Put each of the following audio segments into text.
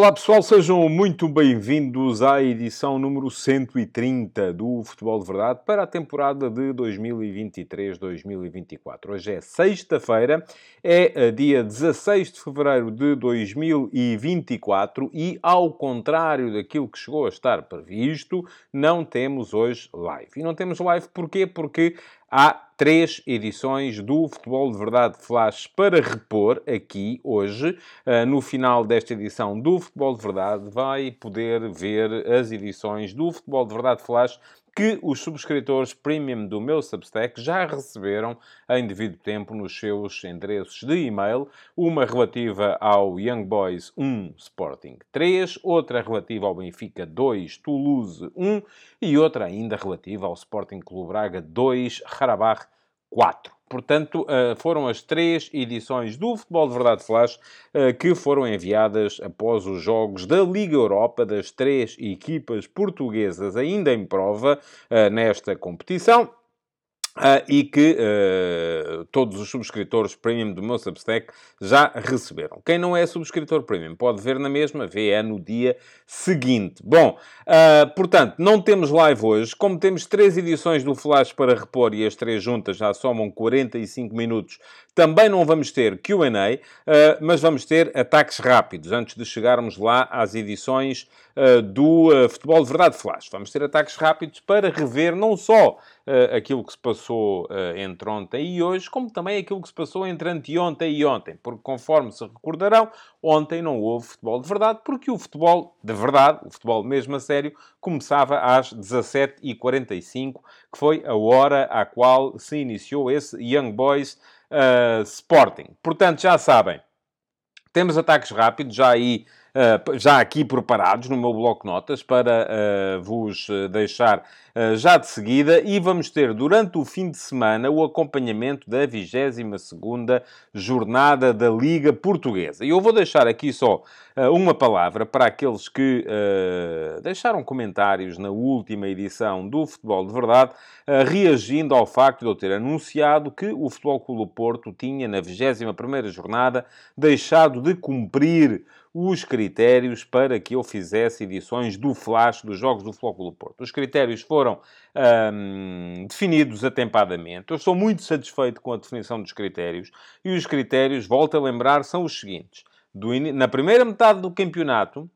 Olá, pessoal, sejam muito bem-vindos à edição número 130 do Futebol de Verdade para a temporada de 2023-2024. Hoje é sexta-feira, é eh, dia 16 de fevereiro de 2024 e, ao contrário daquilo que chegou a estar previsto, não temos hoje live. E não temos live porquê? Porque há três edições do Futebol de Verdade Flash para repor aqui hoje. Ah, no final desta edição do Futebol de Verdade, vai poder ver as edições do Futebol de Verdade Flash que os subscritores premium do meu Substack já receberam em devido tempo nos seus endereços de e-mail, uma relativa ao Young Boys 1 Sporting 3, outra relativa ao Benfica 2 Toulouse 1 e outra ainda relativa ao Sporting Clube Braga 2 Harabach 4. Portanto, eh, foram as três edições do Futebol de Verdade Flash eh, que foram enviadas após os jogos da Liga Europa das três equipas portuguesas ainda em prova eh, nesta competição. Uh, e que uh, todos os subscritores premium do meu Substack já receberam. Quem não é subscritor premium pode ver na mesma, vê é no dia seguinte. Bom, uh, portanto, não temos live hoje. Como temos três edições do Flash para repor e as três juntas já somam 45 minutos, também não vamos ter QA, mas vamos ter ataques rápidos antes de chegarmos lá às edições do Futebol de Verdade Flash. Vamos ter ataques rápidos para rever não só uh, aquilo que se passou entre ontem e hoje, como também aquilo que se passou entre anteontem e ontem. Porque, conforme se recordarão, ontem não houve futebol de verdade, porque o futebol de verdade, o futebol mesmo a sério, começava às 17h45, que foi a hora à qual se iniciou esse Young Boys uh, Sporting. Portanto, já sabem, temos ataques rápidos, já aí já aqui preparados no meu bloco notas para uh, vos deixar uh, já de seguida e vamos ter durante o fim de semana o acompanhamento da 22ª jornada da Liga Portuguesa. E eu vou deixar aqui só uma palavra para aqueles que deixaram comentários na última edição do Futebol de Verdade, reagindo ao facto de eu ter anunciado que o Futebol Clube Porto tinha na 21ª jornada deixado de cumprir os critérios para que eu fizesse edições do Flash dos Jogos do Flóculo Porto. Os critérios foram hum, definidos atempadamente. Eu estou muito satisfeito com a definição dos critérios. E os critérios, volto a lembrar, são os seguintes. Do, na primeira metade do campeonato,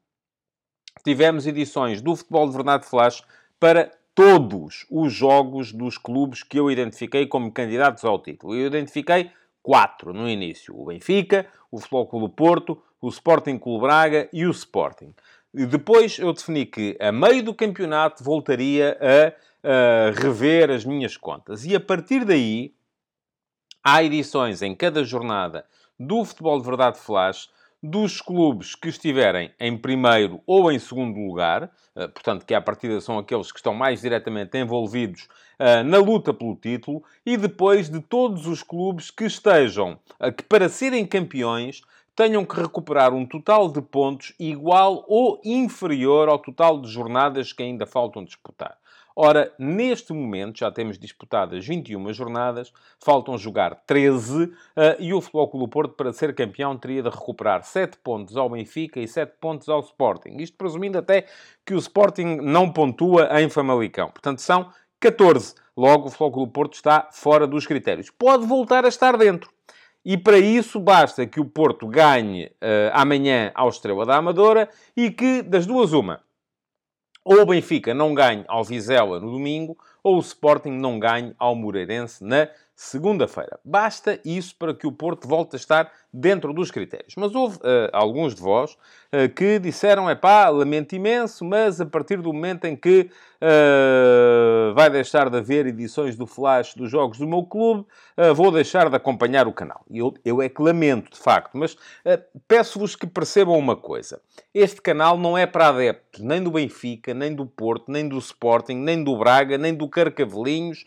tivemos edições do Futebol de Verdade Flash para todos os jogos dos clubes que eu identifiquei como candidatos ao título. Eu identifiquei quatro no início. O Benfica, o Futebol Clube Porto, o Sporting Clube Braga e o Sporting. E depois eu defini que, a meio do campeonato, voltaria a, a rever as minhas contas. E a partir daí, há edições em cada jornada do Futebol de Verdade Flash dos clubes que estiverem em primeiro ou em segundo lugar, eh, portanto, que à partida são aqueles que estão mais diretamente envolvidos uh, na luta pelo título, e depois de todos os clubes que estejam, uh, que para serem campeões tenham que recuperar um total de pontos igual ou inferior ao total de jornadas que ainda faltam disputar. Ora, neste momento já temos disputadas 21 jornadas, faltam jogar 13 uh, eh, e o Futebol Clube Porto, para ser campeão, teria de recuperar 7 pontos ao Benfica e 7 pontos ao Sporting. Isto presumindo até que o Sporting não pontua em Famalicão. Portanto, são 14. Logo, o Futebol Clube Porto está fora dos critérios. Pode voltar a estar dentro. E para isso basta que o Porto ganhe uh, amanhã ao Estrela da Amadora e que, das duas, uma, ou o Benfica não ganhe ao Vizela no domingo, ou o Sporting não ganhe ao Moreirense na segunda-feira. Basta isso para que o Porto volte a estar dentro dos critérios. Mas houve uh, alguns de vós uh, que disseram: é pá, lamento imenso, mas a partir do momento em que uh, vai deixar de haver edições do Flash dos jogos do meu clube, vou deixar de acompanhar o canal. Eu, eu é que lamento, de facto, mas peço-vos que percebam uma coisa: este canal não é para adeptos nem do Benfica, nem do Porto, nem do Sporting, nem do Braga, nem do Carcavelinhos,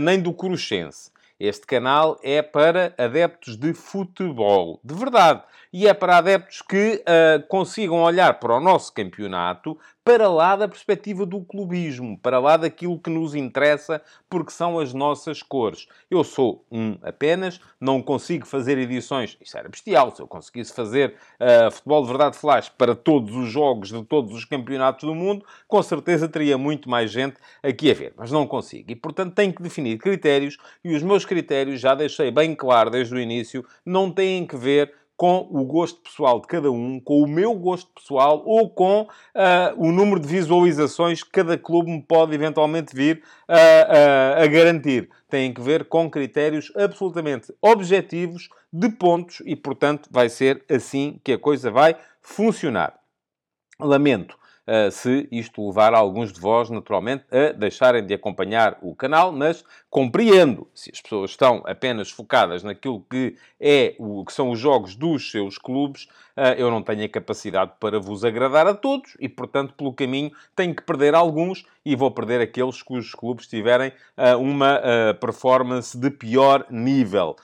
nem do Cruxense Este canal é para adeptos de futebol, de verdade. E é para adeptos que uh, consigam olhar para o nosso campeonato para lá da perspectiva do clubismo, para lá daquilo que nos interessa, porque são as nossas cores. Eu sou um apenas, não consigo fazer edições, isso era bestial, se eu conseguisse fazer uh, futebol de verdade flash para todos os jogos de todos os campeonatos do mundo, com certeza teria muito mais gente aqui a ver, mas não consigo. E, portanto, tenho que definir critérios, e os meus critérios, já deixei bem claro desde o início, não têm que ver com o gosto pessoal de cada um, com o meu gosto pessoal ou com uh, o número de visualizações que cada clube me pode eventualmente vir uh, uh, a garantir. Tem que ver com critérios absolutamente objetivos de pontos e, portanto, vai ser assim que a coisa vai funcionar. Lamento se isto levar alguns de vós, naturalmente, a deixarem de acompanhar o canal, mas compreendo se as pessoas estão apenas focadas naquilo que, é o, que são os jogos dos seus clubes, uh, eu não tenho a capacidade para vos agradar a todos e, portanto, pelo caminho tenho que perder alguns e vou perder aqueles cujos clubes tiverem uh, uma performance de pior nível.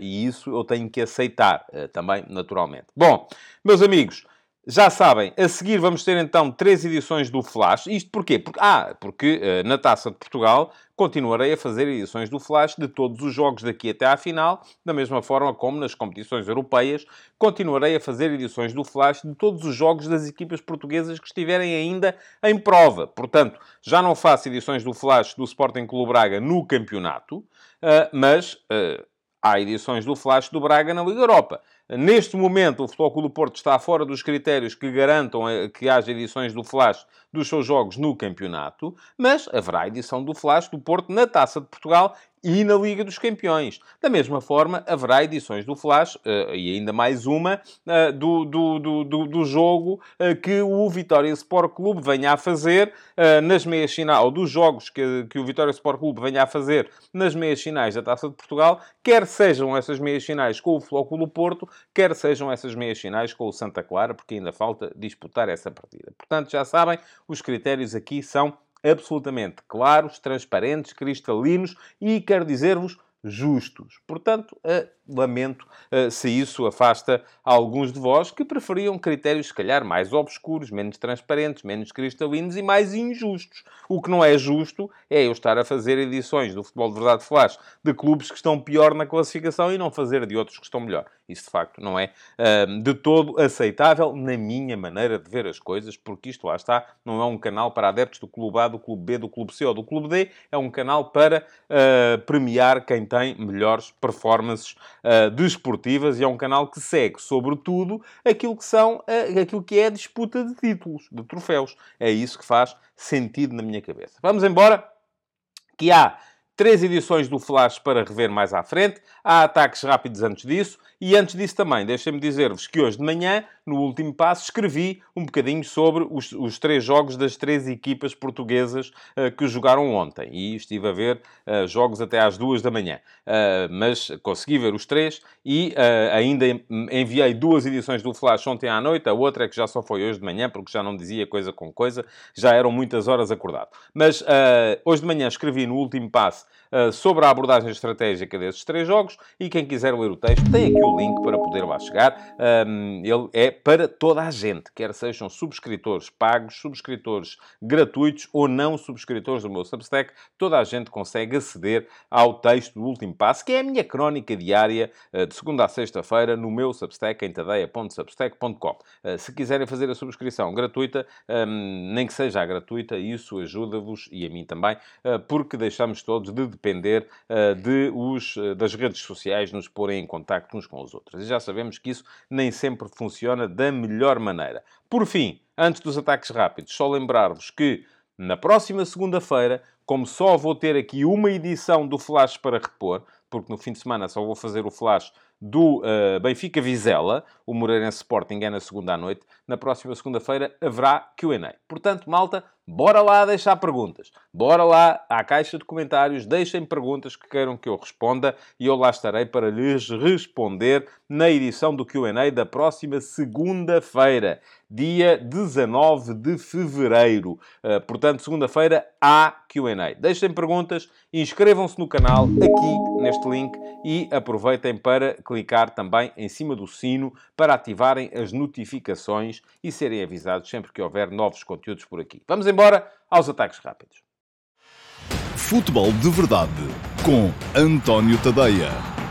e isso eu tenho que aceitar também, naturalmente. Bom, meus amigos, já sabem, a seguir vamos ter então três edições do Flash. Isto porquê? Porque, ah, porque uh, na Taça de Portugal continuarei a fazer edições do Flash de todos os jogos daqui até à final, da mesma forma como nas competições europeias, continuarei a fazer edições do Flash de todos os jogos das equipas portuguesas que estiverem ainda em prova. Portanto, já não faço edições do Flash do Sporting Clube Braga no campeonato, uh, mas uh, há edições do Flash do Braga na Liga Europa. Neste momento, o Futebol Clube do Porto está fora dos critérios que garantam eh, que haja edições do Flash dos seus jogos no campeonato, mas haverá edição do Flash do Porto na Taça de Portugal e na Liga dos Campeões. Da mesma forma, haverá edições do Flash, uh, e ainda mais uma, uh, do, do, do, do, jogo que o Vitória Sport Clube venha a fazer nas meias finais, ou dos jogos que, que o Vitória Sport Clube venha a fazer nas meias finais da Taça de Portugal, quer sejam essas meias finais com o Floco do Porto, quer sejam essas meias finais com o Santa Clara, porque ainda falta disputar essa partida. Portanto, já sabem, os critérios aqui são absolutamente claros, transparentes, cristalinos e, quero dizer-vos, justos. Portanto, uh, lamento uh, se isso afasta alguns de vós que preferiam critérios, se calhar, mais obscuros, menos transparentes, menos cristalinos e mais injustos. O que não é justo é eu estar a fazer edições do Futebol de Verdade Flash de clubes que estão pior na classificação e não fazer de outros que estão melhor. Isso, de facto, não é uh, de todo aceitável na minha maneira de ver as coisas, porque isto, lá está, não é um canal para adeptos do Clube A, do Clube B, do Clube C ou do Clube D, é um canal para uh, premiar quem tem melhores performances uh, desportivas e é um canal que segue, sobretudo, aquilo que, são, uh, aquilo que é a disputa de títulos, de troféus. É isso que faz sentido na minha cabeça. Vamos embora, que há três edições do Flash para rever mais à frente. Há ataques rápidos antes disso. E antes disso também, deixem-me dizer-vos que hoje de manhã, no último passo, escrevi um bocadinho sobre os, os três jogos das três equipas portuguesas uh, que jogaram ontem. E estive a ver uh, jogos até às duas da manhã. Uh, mas consegui ver os três e ainda enviei duas edições do Flash ontem à noite. A outra é que já só foi hoje de manhã, porque já não dizia coisa com coisa. Já eram muitas horas acordado. Mas hoje de manhã escrevi no último passo sobre a abordagem estratégica desses três jogos e quem quiser ler o texto tem aqui o link para poder lá chegar. Ele é para toda a gente, quer sejam subscritores pagos, subscritores gratuitos ou não subscritores do meu Substack, toda a gente consegue aceder ao texto do último passo, que é a minha crónica diária uh, de segunda a sexta-feira no meu Substack em tadeia.substack.com. Uh, se quiserem fazer a subscrição gratuita, nem que seja gratuita, isso ajuda-vos e a mim também, porque deixamos todos de depender de os, das redes sociais nos porem em contacto uns com os outros. E já sabemos que isso nem sempre funciona da melhor maneira. Por fim, antes dos ataques rápidos, só lembrar-vos que na próxima segunda-feira, como só vou ter aqui uma edição do Flash para repor, porque no fim de semana só vou fazer o Flash do uh, Benfica Vizela, o Moreirense Sporting é na segunda à noite. Na próxima segunda-feira haverá Q&A. Portanto, malta, bora lá deixar perguntas. Bora lá à caixa de comentários, deixem perguntas que queiram que eu responda e eu lá estarei para lhes responder na edição do Q&A da próxima segunda-feira. Dia 19 de fevereiro. Uh, portanto, segunda-feira há Q&A. Deixem perguntas, inscrevam-se no canal aqui neste link e aproveitem para clicar também em cima do sino para ativarem as notificações e serem avisados sempre que houver novos conteúdos por aqui. Vamos embora aos ataques rápidos. Futebol de Verdade com António Tadeia.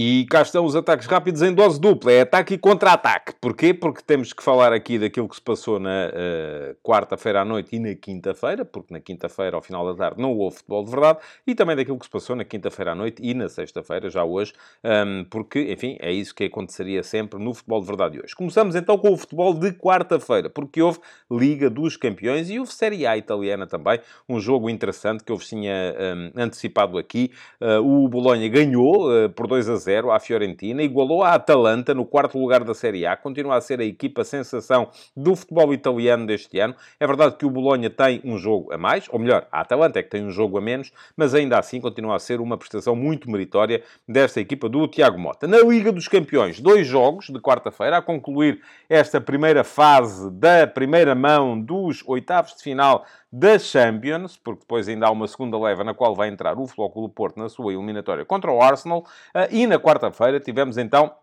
E cá estão os ataques rápidos em dose dupla. É ataque e contra-ataque. Porquê? Porque temos que falar aqui daquilo que se passou na uh, quarta-feira à noite e na quinta-feira, porque na quinta-feira, ao final da tarde, não houve futebol de verdade, e também daquilo que se passou na quinta-feira à noite e na sexta-feira, já hoje, um, ehm, porque, enfim, é isso que aconteceria sempre no futebol de verdade hoje. Começamos então com o futebol de quarta-feira, porque houve Liga dos Campeões e houve Série A italiana também, um jogo interessante que eu vos tinha um, ehm, antecipado aqui. Uh, o Bolonha ganhou uh, por 2 a 0 0 à Fiorentina, igualou a Atalanta no quarto lugar da Série A, continua a ser a equipa sensação do futebol italiano deste ano. É verdade que o Bolonha tem um jogo a mais, ou melhor, a Atalanta é que tem um jogo a menos, mas ainda assim continua a ser uma prestação muito meritória desta equipa do Tiago Mota. Na Liga dos Campeões, dois jogos de quarta-feira, a concluir esta primeira fase da primeira mão dos oitavos de final da Champions, porque depois ainda há uma segunda leva na qual vai entrar o Flóculo Porto na sua eliminatória contra o Arsenal. Ah, e na quarta-feira tivemos então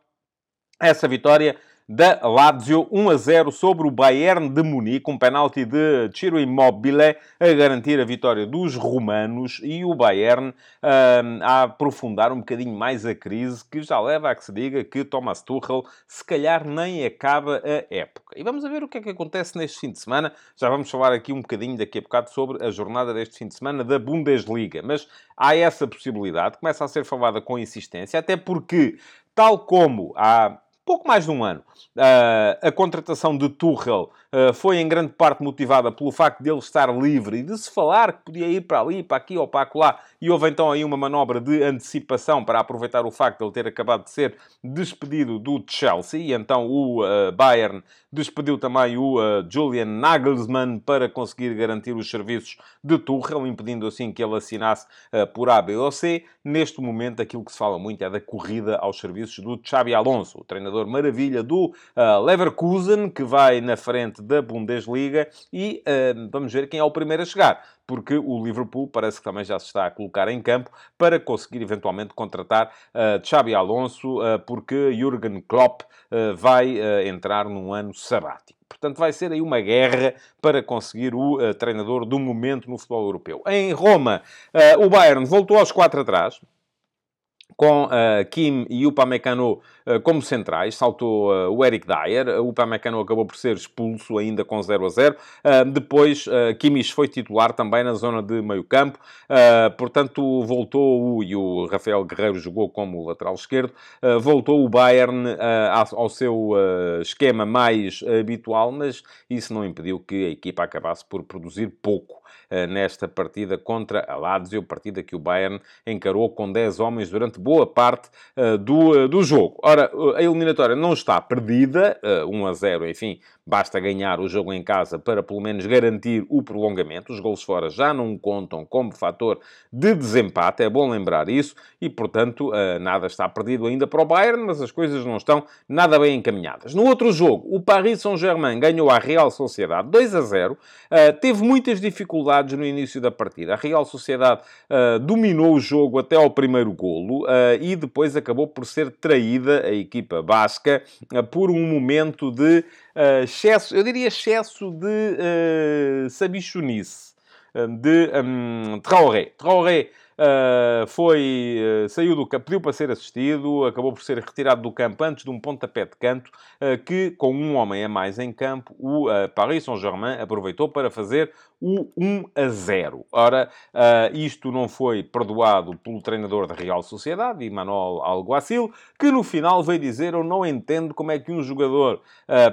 essa vitória da Lazio, 1 a 0 sobre o Bayern de Munique, um penalti de Ciro Immobile a garantir a vitória dos romanos e o Bayern uh, a aprofundar um bocadinho mais a crise, que já leva a que se diga que Thomas Tuchel se calhar nem acaba a época. E vamos ver o que é que acontece neste fim de semana. Já vamos falar aqui um bocadinho daqui a bocado sobre a jornada deste fim de semana da Bundesliga, mas há essa possibilidade, começa a ser falada com insistência, até porque, tal como há pouco mais de um ano, uh, a contratação de Tuchel uh, foi em grande parte motivada pelo facto de ele estar livre e de se falar que podia ir para ali, para aqui ou para lá. E houve então aí uma manobra de antecipação para aproveitar o facto de ele ter acabado de ser despedido do Chelsea. E então o uh, Bayern despediu também o Julian Nagelsmann para conseguir garantir os serviços de Tuchel, impedindo assim que ele assinasse por A, B ou C. Neste momento, aquilo que se fala muito é da corrida aos serviços do Xabi Alonso, o treinador maravilha do uh, Leverkusen, que vai na frente da Bundesliga, e uh, vamos ver quem é o primeiro a chegar porque o Liverpool parece que também já se está a colocar em campo para conseguir eventualmente contratar uh, Xabi Alonso, uh, porque Jurgen Klopp uh, vai entrar num ano sabático. Portanto, vai ser aí uma guerra para conseguir o treinador do momento no futebol europeu. Em Roma, o Bayern voltou aos quatro atrás, com uh, Kim e Upamecano uh, como centrais, saltou uh, o Eric Dyer, o Upamecano acabou por ser expulso ainda com 0 a 0. depois, uh, foi titular também na zona de meio campo, portanto voltou o, e o Rafael Guerreiro jogou como lateral esquerdo, voltou o Bayern ao seu esquema mais habitual, mas isso não impediu que a equipa acabasse por produzir pouco nesta partida contra a Lazio, partida que o Bayern encarou com 10 homens durante boa parte uh, do, uh, do jogo. Ora, a eliminatória não está perdida, uh, 1 a 0, enfim, basta ganhar o jogo em casa para pelo menos garantir o prolongamento. Os gols fora já não contam como fator de desempate, é bom lembrar isso, e portanto nada está perdido ainda para o Bayern, mas as coisas não estão nada bem encaminhadas. No outro jogo, o Paris Saint-Germain ganhou a Real Sociedade 2 a 0, teve muitas dificuldades no início da partida. A Real Sociedade dominou o jogo até ao primeiro golo, e depois acabou por ser traída a equipa basca por um momento de excesso, eu diria excesso de uh, sabichonice, de um, Traoré. Traoré Uh, foi, uh, saiu do campo, pediu para ser assistido, acabou por ser retirado do campo antes de um pontapé de canto, uh, que, com um homem a mais em campo, o Paris Saint-Germain aproveitou para fazer o 1 a 0. Ora, isto não foi perdoado pelo treinador da Real Sociedade, Manuel Alguacil, que no final veio dizer: Eu não entendo como é que um jogador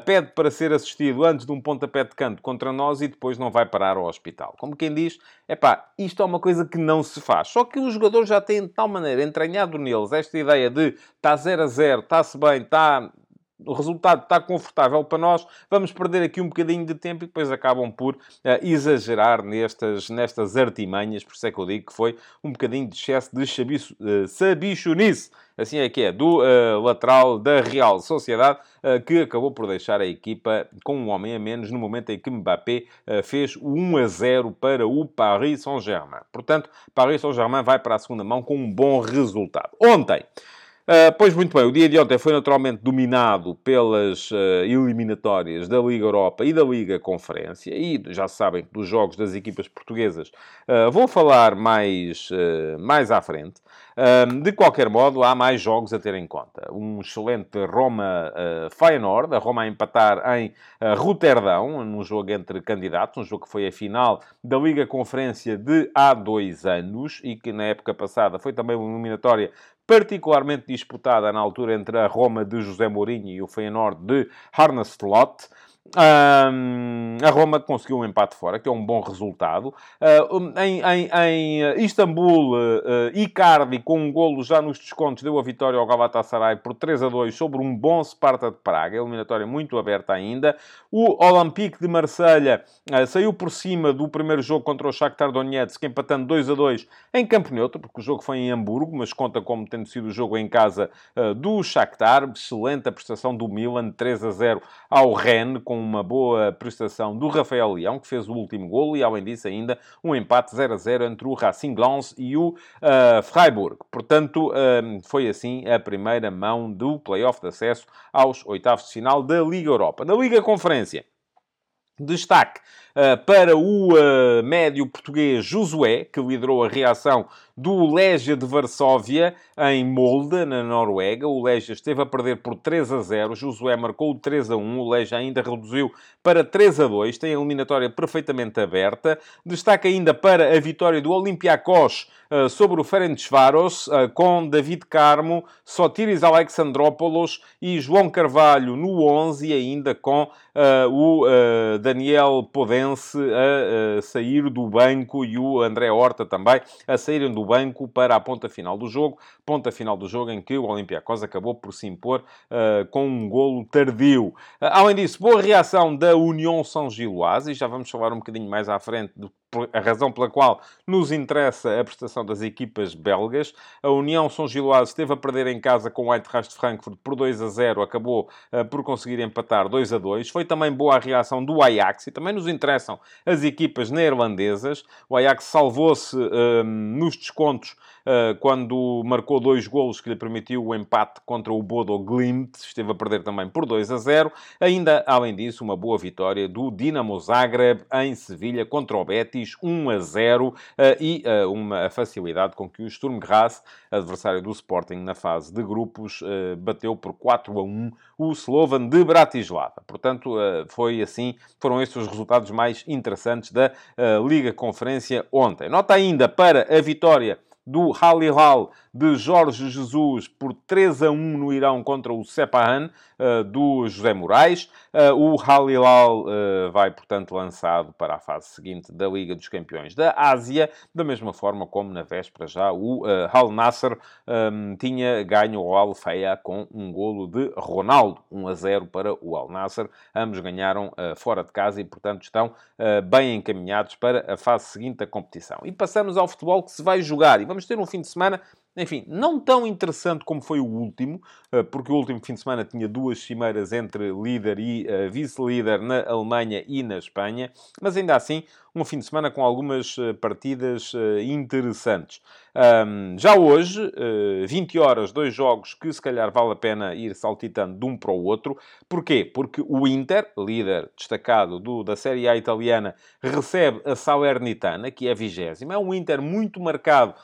pede para ser assistido antes de um pontapé de canto contra nós e depois não vai parar ao hospital. Como quem diz, é pá, isto é uma coisa que não se faz. Só que os jogadores já têm de tal maneira entranhado neles esta ideia de está 0 a 0, está-se bem, está o resultado está confortável para nós, vamos perder aqui um bocadinho de tempo e depois acabam por uh, exagerar nestas, nestas artimanhas, por isso é que eu digo que foi um bocadinho de excesso de uh, sabichonice assim é que é, do uh, lateral da Real Sociedade, uh, que acabou por deixar a equipa com um homem a menos no momento em que Mbappé uh, fez 1 a 0 para o Paris Saint-Germain. Portanto, Paris Saint-Germain vai para a segunda mão com um bom resultado. Ontem, Uh, pois muito bem, o dia de ontem foi naturalmente dominado pelas uh, eliminatórias da Liga Europa e da Liga Conferência, e já sabem dos jogos das equipas portuguesas uh, vou falar mais, mais à frente. de qualquer modo, há mais jogos a ter em conta. Um excelente Roma-Feyenoord, a Roma a empatar em Roterdão, num jogo entre candidatos, um jogo que foi a final da Liga Conferência de há dois anos, e que na época passada foi também uma eliminatória particularmente disputada na altura entre a Roma de José Mourinho e o Feyenoord de Arne Slot. A Roma conseguiu um empate fora, que é um bom resultado. Uh, em, em, em, Istambul, uh, Icardi, com um golo já nos descontos, deu a vitória ao Galatasaray por 3 a 2 sobre um bom Sparta de Praga. Eliminatória muito aberta ainda. O Olympique de Marselha uh, saiu por cima do primeiro jogo contra o Shakhtar Donetsk, empatando 2 a 2 em campo neutro, porque o jogo foi em Hamburgo, mas conta como tendo sido o jogo em casa do Shakhtar. Excelente a prestação do Milan, 3 a 0 ao Rennes, com uma boa prestação do Rafael Leão, que fez o último golo, e além disso ainda um empate 0 a 0 entre o Racing Lens e o uh, Freiburg. Portanto, uh, foi assim a primeira mão do play-off de acesso aos oitavos de final da Liga Europa. Na Liga Conferência, Destaque para o uh, médio português Josué, que liderou a reação do Legia de Varsóvia em Molde, na Noruega. O Legia esteve a perder por 3 a 0. Josué marcou 3 a 1. O Legia ainda reduziu para 3 a 2. Tem a eliminatória perfeitamente aberta. Destaque ainda para a vitória do Olympiacos uh, sobre o Ferencváros, uh, com David Carmo, Sotiris Alexandrópolos e João Carvalho no 11 e ainda com uh, o Daniel Podense a sair do banco e o André Horta também a saírem do banco para a ponta final do jogo. Ponta final do jogo em que o Olympiacos acabou por se impor uh, com um golo tardio. Uh, além disso, boa reação da União São Giloase, e já vamos falar um bocadinho mais à frente do a razão pela qual nos interessa a prestação das equipas belgas. A União São Giloase esteve a perder em casa com o Eintracht de Frankfurt por 2 a 0, acabou uh, por conseguir empatar 2 a 2. Foi também boa a reação do Ajax e também nos interessam as equipas neerlandesas. O Ajax salvou-se uh, nos descontos uh, quando marcou dois golos que lhe permitiu o empate contra o Bodo Glimt, esteve a perder também por 2 a 0. Ainda, além disso, uma boa vitória do Dinamo Zagreb em Sevilha contra o Betis, 1 a 0, eh, e eh, uma facilidade com que o Sturm Graz, adversário do Sporting na fase de grupos, bateu por 4 a 1 o Slovan de Bratislava. Portanto, foi assim, foram estes os resultados mais interessantes da Liga Conferência ontem. Nota ainda para a vitória do Halilal de Jorge Jesus por 3 a 1 no Irão contra o Sepahan uh, do José Moraes. Uh, o Halilal uh, vai, portanto, lançado para a fase seguinte da Liga dos Campeões da Ásia, da mesma forma como na véspera já o uh, Al Nasser um, tinha ganho o Al Feia com um golo de Ronaldo, 1 a 0 para o Al Nasser. Ambos ganharam fora de casa e, portanto, estão bem encaminhados para a fase seguinte da competição. E passamos ao futebol que se vai jogar. Vamos ter um fim de semana enfim, não tão interessante como foi o último, eh, porque o último fim de semana tinha duas cimeiras entre líder e uh, vice-líder na Alemanha e na Espanha, mas ainda assim, um fim de semana com algumas uh, partidas interessantes. Já hoje, 20 horas, dois jogos que se calhar vale a pena ir saltitando de um para o outro. Porquê? Porque o Inter, líder destacado do, da Série A italiana, recebe a Salernitana, que é a vigésima. É um Inter muito marcado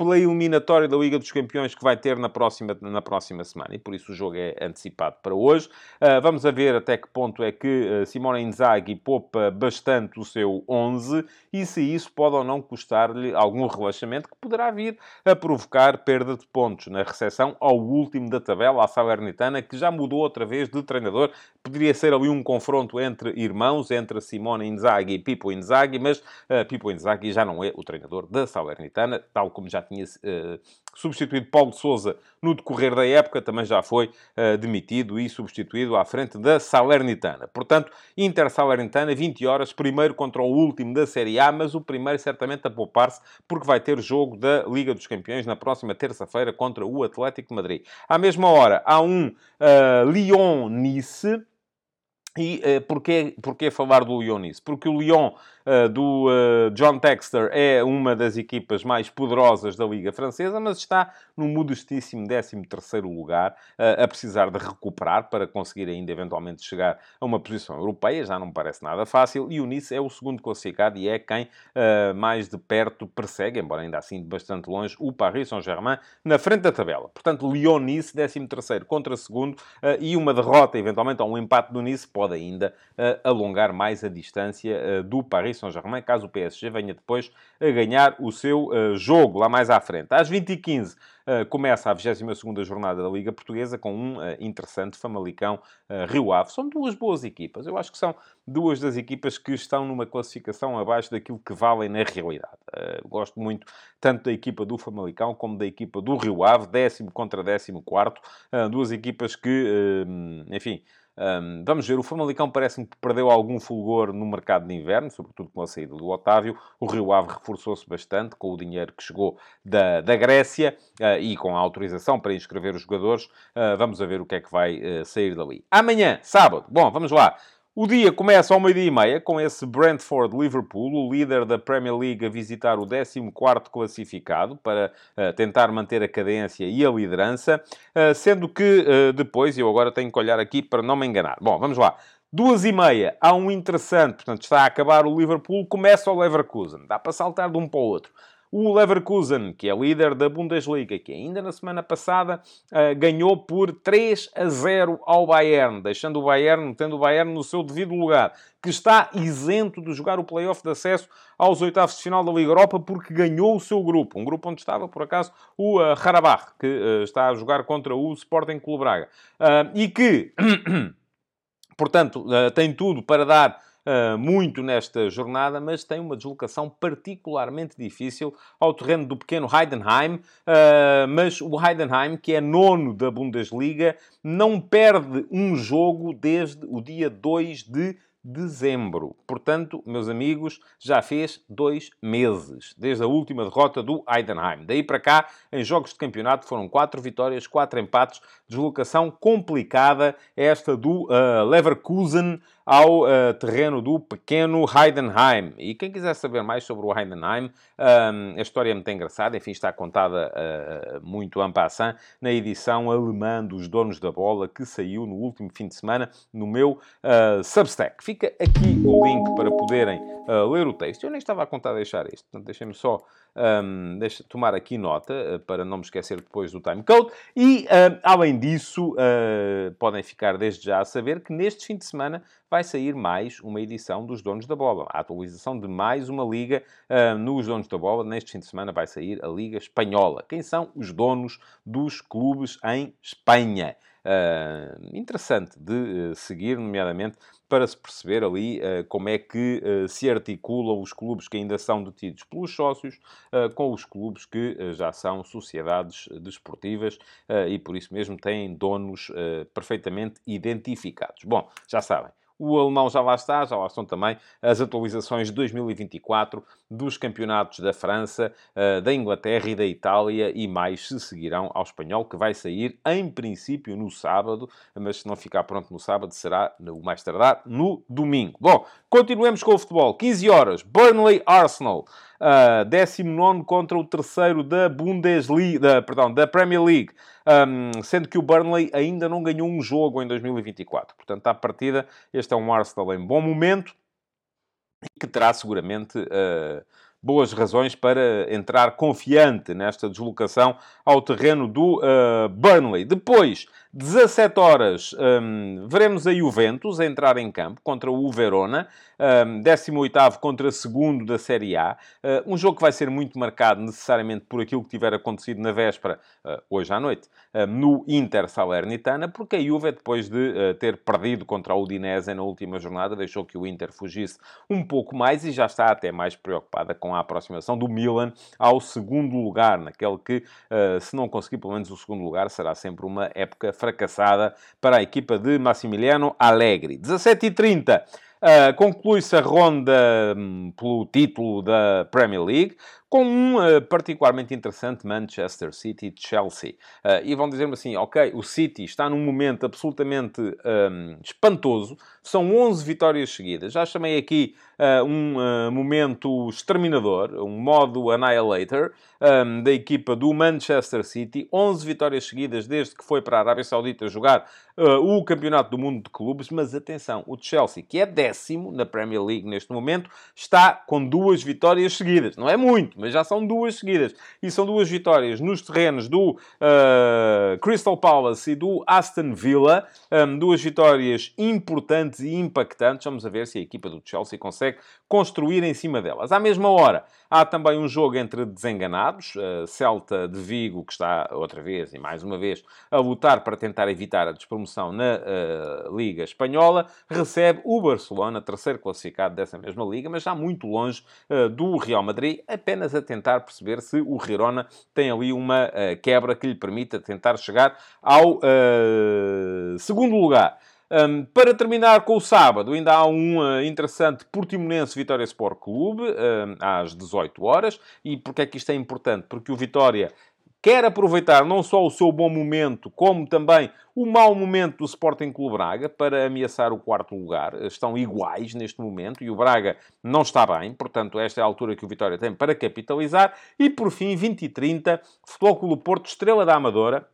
pela eliminatória da Liga dos Campeões que vai ter na próxima, na próxima semana. E por isso o jogo é antecipado para hoje. Uh, vamos a ver até que ponto é que uh, Simone Inzaghi poupa bastante o seu 11 e se isso pode ou não custar-lhe algum relaxamento que poderá vir a provocar perda de pontos na recepção ao último da tabela, a Salernitana, que já mudou outra vez de treinador. Poderia ser ali um confronto entre irmãos, entre Simone Inzaghi e Pipo Inzaghi, mas uh, Pipo Inzaghi já não é o treinador da Salernitana, tal como já tinha uh, substituído Paulo Sousa no decorrer da época, também já foi uh, demitido e substituído à frente da Salernitana. Portanto, Inter-Salernitana, 20 horas, primeiro contra o último da Série A, mas o primeiro certamente a poupar-se, porque vai ter jogo da Liga dos Campeões na próxima terça-feira contra o Atlético de Madrid. À mesma hora, há um uh, Lyon-Nice, e uh, porquê, porquê falar do Lyon nisso? Porque o Lyon uh, do uh, John Texter é uma das equipas mais poderosas da Liga Francesa, mas está no modestíssimo 13º lugar, a precisar de recuperar para conseguir ainda eventualmente chegar a uma posição europeia, já não me parece nada fácil, e o Nice é o segundo classificado e é quem mais de perto persegue, embora ainda assim de bastante longe, o Paris Saint-Germain na frente da tabela. Portanto, Lyon-Nice, 13º contra segundo, e uma derrota, eventualmente, ou um empate do Nice, pode ainda uh, alongar mais a distância uh, do Paris Saint-Germain, caso o PSG venha depois a ganhar o seu uh, jogo lá mais à frente. Às 20h15 começa a 22ª jornada da Liga Portuguesa com um interessante Famalicão Rio Ave. São duas boas equipas. Eu acho que são duas das equipas que estão numa classificação abaixo daquilo que valem na realidade. gosto muito tanto da equipa do Famalicão como da equipa do Rio Ave, décimo contra décimo quarto. duas equipas que, enfim um, vamos ver, o Famalicão parece-me que perdeu algum fulgor no mercado de inverno, sobretudo com a saída do Otávio. O Rio Ave reforçou-se bastante com o dinheiro que chegou da, da Grécia uh, e com a autorização para inscrever os jogadores. Uh, vamos ver o que é que vai uh, sair dali. Amanhã, sábado, bom, vamos lá. O dia começa ao meio-dia e meia com esse Brentford-Liverpool, o líder da Premier League a visitar o 14º classificado para uh, tentar manter a cadência e a liderança, uh, sendo que uh, depois, eu agora tenho que olhar aqui para não me enganar. Bom, vamos lá. Duas e meia, há um interessante, portanto está a acabar o Liverpool, começa o Leverkusen. Dá para saltar de um para o outro. O Leverkusen, que é líder da Bundesliga, que ainda na semana passada uh, ganhou por 3 a 0 ao Bayern, deixando o Bayern, tendo o Bayern no seu devido lugar, que está isento de jogar o play-off de acesso aos oitavos de final da Liga Europa porque ganhou o seu grupo, um grupo onde estava, por acaso, o uh, Harabach, que uh, está a jogar contra o Sporting Clube Braga, e que, portanto, tem tudo para dar uh, muito nesta jornada, mas tem uma deslocação particularmente difícil ao terreno do pequeno Heidenheim. Uh, mas o Heidenheim, que é nono da Bundesliga, não perde um jogo desde o dia 2 de dezembro. Portanto, meus amigos, já fez dois meses, desde a última derrota do Heidenheim. Daí para cá, em jogos de campeonato, foram quatro vitórias, quatro empates, deslocação complicada, esta do uh, Leverkusen ao uh, terreno do pequeno Heidenheim. E quem quiser saber mais sobre o Heidenheim, um, a história é muito engraçada, enfim, está contada uh, muito en passant na edição alemã dos Donos da Bola, que saiu no último fim de semana no meu uh, Substack. Fica aqui o link para poderem ler o texto. Eu nem estava a contar deixar isto, portanto, deixem-me só um, deixa, tomar aqui nota, uh, para não me esquecer depois do timecode. E, uh, além disso, uh, podem ficar desde já a saber que neste fim de semana vai sair mais uma edição dos Donos da Bola. A atualização de mais uma liga nos Donos da Bola. Neste fim de semana vai sair a Liga Espanhola. Quem são os donos dos clubes em Espanha? Uh, interessante de uh, seguir, nomeadamente para se perceber ali uh, como é que se articulam os clubes que ainda são detidos pelos sócios com os clubes que já são sociedades desportivas e por isso mesmo têm donos perfeitamente identificados. Bom, já sabem, o alemão já lá está, já lá estão também as atualizações de 2024 dos campeonatos da França, eh, da Inglaterra e da Itália e mais se seguirão ao espanhol, que vai sair em princípio no sábado, mas se não ficar pronto no sábado será o mais tardar no domingo. Bom, continuemos com o futebol. 15 horas, Burnley Arsenal. Uh, 19 contra o terceiro da Bundesliga, perdão, da Premier League, um, sendo que o Burnley ainda não ganhou um jogo em 2024. Portanto, à partida, este é um Arsenal em bom momento que terá seguramente uh, boas razões para entrar confiante nesta deslocação ao terreno do uh, Burnley. Depois, 17 horas, um, veremos a Juventus a entrar em campo contra o Verona, um, 18 contra segundo da Série A. Uh, um jogo que vai ser muito marcado necessariamente por aquilo que tiver acontecido na véspera, uh, hoje à noite, uh, no Inter Salernitana, porque a Juve, depois de ter perdido contra o Udinese na última jornada, deixou que o Inter fugisse um pouco mais e já está até mais preocupada com a aproximação do Milan ao segundo lugar, naquele que, se não conseguir pelo menos o segundo lugar, será sempre uma época fracassada para a equipa de Massimiliano Allegri. 17h30. Uh, Conclui-se a ronda um, pelo título da Premier League com um uh, particularmente interessante Manchester City-Chelsea. Uh, e vão dizer-me assim, ok, o City está num momento absolutamente um, espantoso, são 11 vitórias seguidas. Já chamei aqui uh, um momento exterminador, um modo annihilator um, da equipa do Manchester City. 11 vitórias seguidas desde que foi para a Arábia Saudita jogar o Campeonato do Mundo de Clubes. Mas atenção, o Chelsea, que é décimo na Premier League neste momento, está com duas vitórias seguidas. Não é muito, mas já são duas seguidas. E são duas vitórias nos terrenos do uh, Crystal Palace e do Aston Villa. Um, duas vitórias importantes e impactantes. Vamos ver se a equipa do Chelsea consegue construir em cima delas. À mesma hora, há também um jogo entre desenganados. Uh, Celta de Vigo, que está outra vez e mais uma vez a lutar para tentar evitar a despromoção na uh, Liga Espanhola, recebe o Barcelona, terceiro classificado dessa mesma liga, mas já muito longe do Real Madrid, apenas a tentar perceber se o Girona tem ali uma uh, quebra que lhe permita tentar chegar ao uh, segundo lugar. Um, para terminar com o sábado, ainda há um uh, interessante Portimonense Vitória Sport Clube, às 18 horas. E porquê é que isto é importante? Porque o Vitória quer aproveitar não só o seu bom momento, como também o mau momento do Sporting Clube Braga para ameaçar o quarto lugar. Estão iguais neste momento e o Braga não está bem, portanto, esta é a altura que o Vitória tem para capitalizar. E por fim, 20 e 30, Futebol Clube Porto, Estrela da Amadora,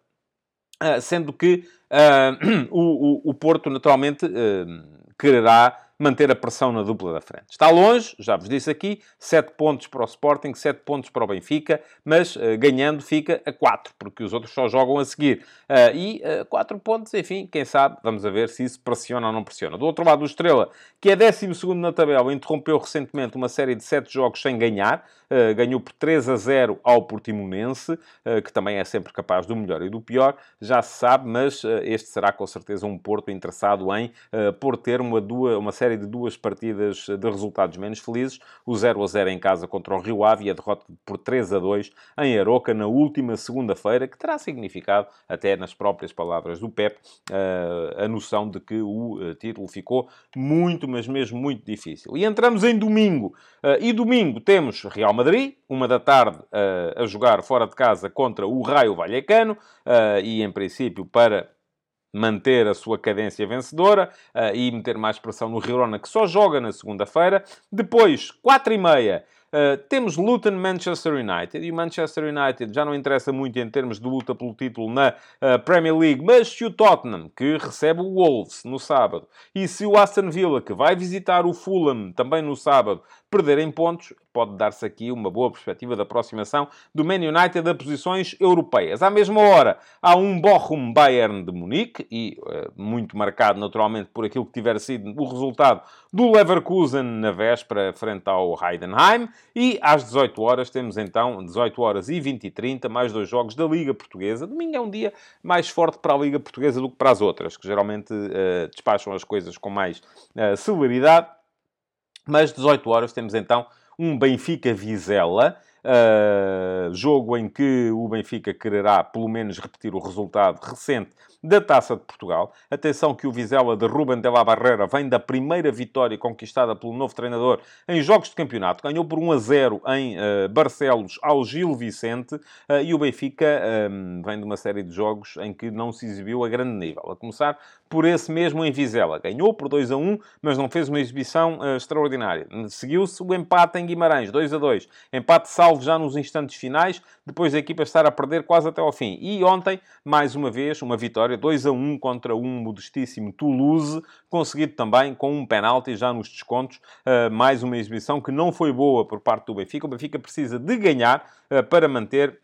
ah, sendo que uh, o, o, Porto naturalmente uh, quererá manter a pressão na dupla da frente. Está longe, já vos disse aqui, 7 pontos para o Sporting, 7 pontos para o Benfica, mas uh, ganhando fica a 4, porque os outros só jogam a seguir. Uh, e uh, eh, 4 pontos, enfim, quem sabe, vamos a ver se isso pressiona ou não pressiona. Do outro lado, o Estrela, que é 12 na tabela, interrompeu recentemente uma série de 7 jogos sem ganhar, ganhou por 3 a 0 ao Portimonense, que também é sempre capaz do melhor e do pior, já se sabe, mas este será com certeza um Porto interessado em por ter uma, duas, uma série de duas partidas de resultados menos felizes, o 0 a 0 em casa contra o Rio Ave e a derrota por 3 a 2 em Aroca na última segunda-feira, que terá significado, até nas próprias palavras do Pep, eh, a noção de que o eh, título ficou muito, mas mesmo muito difícil. E entramos em domingo. Eh, e domingo temos Real Madrid, uma da tarde, a jogar fora de casa contra o Raio Vallecano, e em princípio para manter a sua cadência vencedora uh, e meter mais pressão no Girona, que só joga na segunda-feira. Depois, 4 e meia, Uh, temos Luton Manchester United e o Manchester United já não interessa muito em termos de luta pelo título na uh, Premier League, mas se o Tottenham, que recebe o Wolves no sábado, e se o Aston Villa, que vai visitar o Fulham também no sábado, perderem pontos, pode dar-se aqui uma boa perspectiva da aproximação do Man United a posições europeias. À mesma hora, há um Bochum Bayern de Munique, e uh, muito marcado naturalmente por aquilo que tiver sido o resultado do Leverkusen na véspera, frente ao Heidenheim. E às 18 horas temos então 18 horas e 20 e 30, mais dois jogos da Liga Portuguesa. Domingo é um dia mais forte para a Liga Portuguesa do que para as outras, que geralmente uh, despacham as coisas com mais uh, celeridade. Mas 18 horas temos então um Benfica-Vizela, uh, jogo em que o Benfica quererá pelo menos repetir o resultado recente da Taça de Portugal. Atenção que o Vizela de Ruben de la Barreira vem da primeira vitória conquistada pelo novo treinador em jogos de campeonato. Ganhou por 1 a 0 em uh, Barcelos ao Gil Vicente uh, e o Benfica um, vem de uma série de jogos em que não se exibiu a grande nível. A começar por esse mesmo em Vizela. Ganhou por 2 a 1, mas não fez uma exibição uh, extraordinária. Seguiu-se o empate em Guimarães, 2 a 2. Empate salvo já nos instantes finais, depois da equipa estar a perder quase até ao fim. E ontem, mais uma vez, uma vitória 2 a 1 contra um modestíssimo Toulouse, conseguido também com um penalti já nos descontos. Uh, mais uma exibição que não foi boa por parte do Benfica. O Benfica precisa de ganhar uh, para manter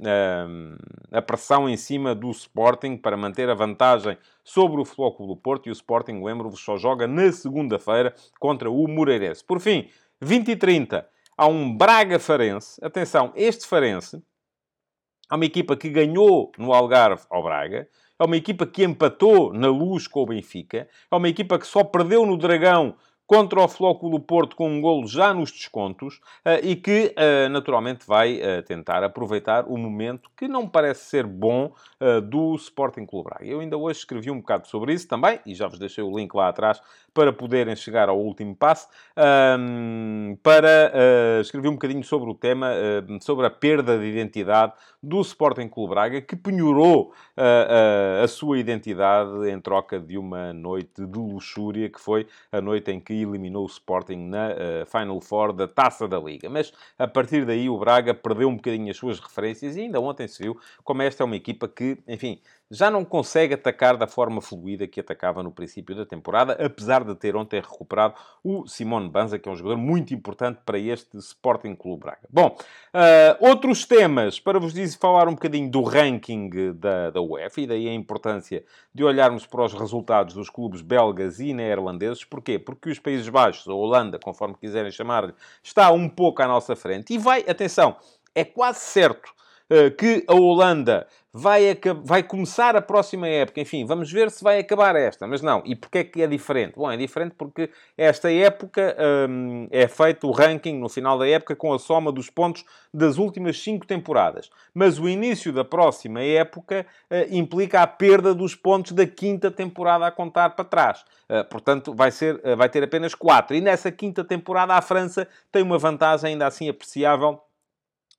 a pressão em cima do Sporting, para manter a vantagem sobre o Clube do Porto. E o Sporting, lembro-vos, só joga na segunda-feira contra o Moreirense. Por fim, 20 e 30, há um Braga Farense. Atenção, este Farense é uma equipa que ganhou no Algarve ao Braga, é uma equipa que empatou na luz com o Benfica, é uma equipa que só perdeu no Dragão contra o Flóculo Porto com um golo já nos descontos uh, e que, uh, naturalmente, vai uh, tentar aproveitar o momento que não parece ser bom do Sporting Clube Braga. Eu ainda hoje escrevi um bocado sobre isso também, e já vos deixei o link lá atrás para poderem chegar ao último passo, um, para escrever um bocadinho sobre o tema, sobre a perda de identidade do Sporting Clube Braga, que penhorou a sua identidade em troca de uma noite de luxúria, que foi a noite em que eliminou o Sporting na uh, Final Four da Taça da Liga. Mas a partir daí o Braga perdeu um bocadinho as suas referências e ainda ontem se viu como esta é uma equipa que, enfim, já não consegue atacar da forma fluida que atacava no princípio da temporada, apesar de ter ontem recuperado o Simone Banza, que é um jogador muito importante para este Sporting Clube Braga. Bom, uh, outros temas, para vos dizer, falar um bocadinho do ranking da, da UEFA, e daí a importância de olharmos para os resultados dos clubes belgas e neerlandeses. Porquê? Porque os Países Baixos, a Holanda, conforme quiserem chamar-lhe, está um pouco à nossa frente. E vai, atenção, é quase certo que a Holanda vai, vai começar a próxima época. Enfim, vamos ver se vai acabar esta. Mas não. E porquê é que é diferente? Bom, é diferente porque esta época hum, é feito o ranking no final da época com a soma dos pontos das últimas cinco temporadas. Mas o início da próxima época uh, implica a perda dos pontos da quinta temporada a contar para trás. Uh, portanto, vai, ser, uh, vai ter apenas quatro. E nessa quinta temporada a França tem uma vantagem ainda assim apreciável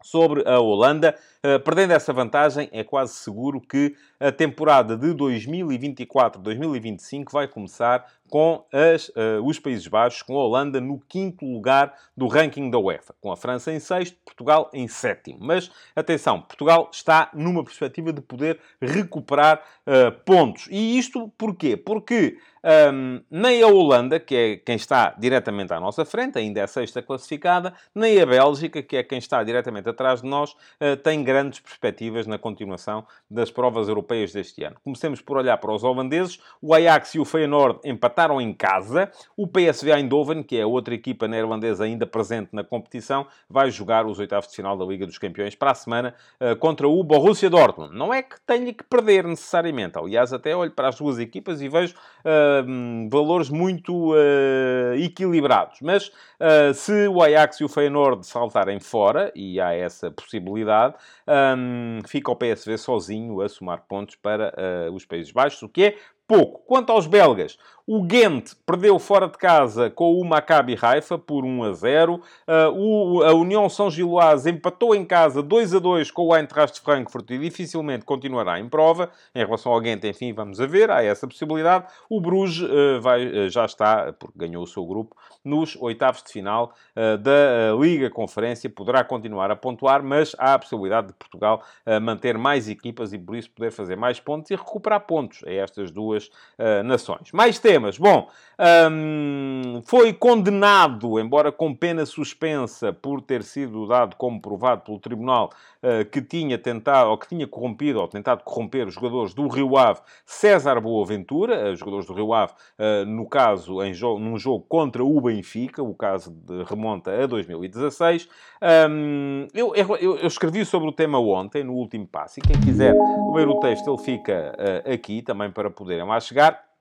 sobre a Holanda. Uh, perdendo essa vantagem, é quase seguro que a temporada de 2024-2025 vai começar com as, uh, os Países Baixos, com a Holanda no quinto lugar do ranking da UEFA, com a França em sexto, Portugal em sétimo. Mas atenção, Portugal está numa perspectiva de poder recuperar uh, pontos. E isto porquê? Porque um, nem a Holanda, que é quem está diretamente à nossa frente, ainda é sexta classificada, nem a Bélgica, que é quem está diretamente atrás de nós, uh, tem grandes perspectivas na continuação das provas europeias deste ano. Comecemos por olhar para os holandeses. O Ajax e o Feyenoord empataram em casa. O PSV Eindhoven, que é a outra equipa neerlandesa ainda presente na competição, vai jogar os oitavos de final da Liga dos Campeões para a semana uh, contra o Borussia Dortmund. Não é que tenha que perder necessariamente. Aliás, até olho para as duas equipas e vejo uh, valores muito uh, equilibrados. Mas se o Ajax e o Feyenoord saltarem fora, e há essa possibilidade, um, fica o PSV sozinho a somar pontos para os Países Baixos, o que é pouco. Quanto aos belgas, o Ghent perdeu fora de casa com o Maccabi Haifa por 1 a 0. Uh, o, a União São Giloás empatou em casa 2 a 2 com o Eintracht Frankfurt e dificilmente continuará em prova. Em relação ao Ghent, enfim, vamos a ver, há essa possibilidade. O Bruges uh, vai, uh, já está, porque ganhou o seu grupo, nos oitavos de final da Liga Conferência. Poderá continuar a pontuar, mas há a possibilidade de Portugal manter mais equipas e por isso poder fazer mais pontos e recuperar pontos a estas duas nações. Mais tempo temas. Bom, um, foi condenado, embora com pena suspensa, por ter sido dado como provado pelo Tribunal uh, que tinha tentado, ou que tinha corrompido, ou tentado corromper os jogadores do Rio Ave, César Boaventura, os jogadores do Rio Ave, uh, no caso, em num jogo contra o Benfica, o caso de, remonta a 2016. Um, eu, eu, eu, escrevi sobre o tema ontem, no último passo, e quem quiser ler o texto, ele fica aqui também para poderem lá chegar.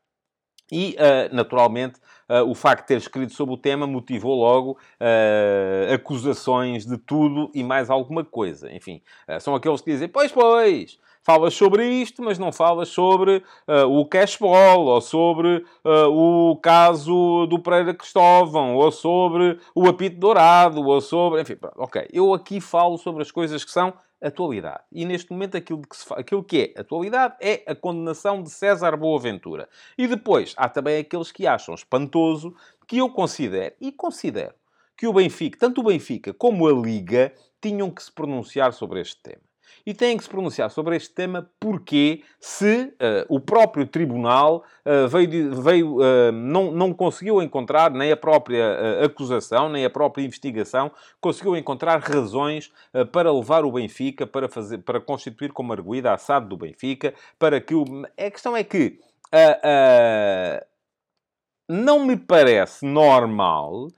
E, uh, naturalmente, uh, o facto de ter escrito sobre o tema motivou logo uh, acusações de tudo e mais alguma coisa. Enfim, são aqueles que dizem: Pois, pois, falas sobre isto, mas não falas sobre o cashball, ou sobre o caso do Pereira Cristóvão, ou sobre o apito dourado, ou sobre. Enfim, ok. Eu aqui falo sobre as coisas que são atualidade. E neste momento aquilo que, aquilo que é atualidade é a condenação de César Boaventura. E depois há também aqueles que acham espantoso que eu considero, e considero, que o Benfica, tanto o Benfica como a Liga, tinham que se pronunciar sobre este tema. E têm que se pronunciar sobre este tema porque se uh, o próprio tribunal uh, veio, veio uh, não, não conseguiu encontrar, nem a própria acusação, nem a própria investigação, conseguiu encontrar razões para levar o Benfica, para, fazer, para constituir como arguída a SAD do Benfica, para que o... A questão é que não me parece normal,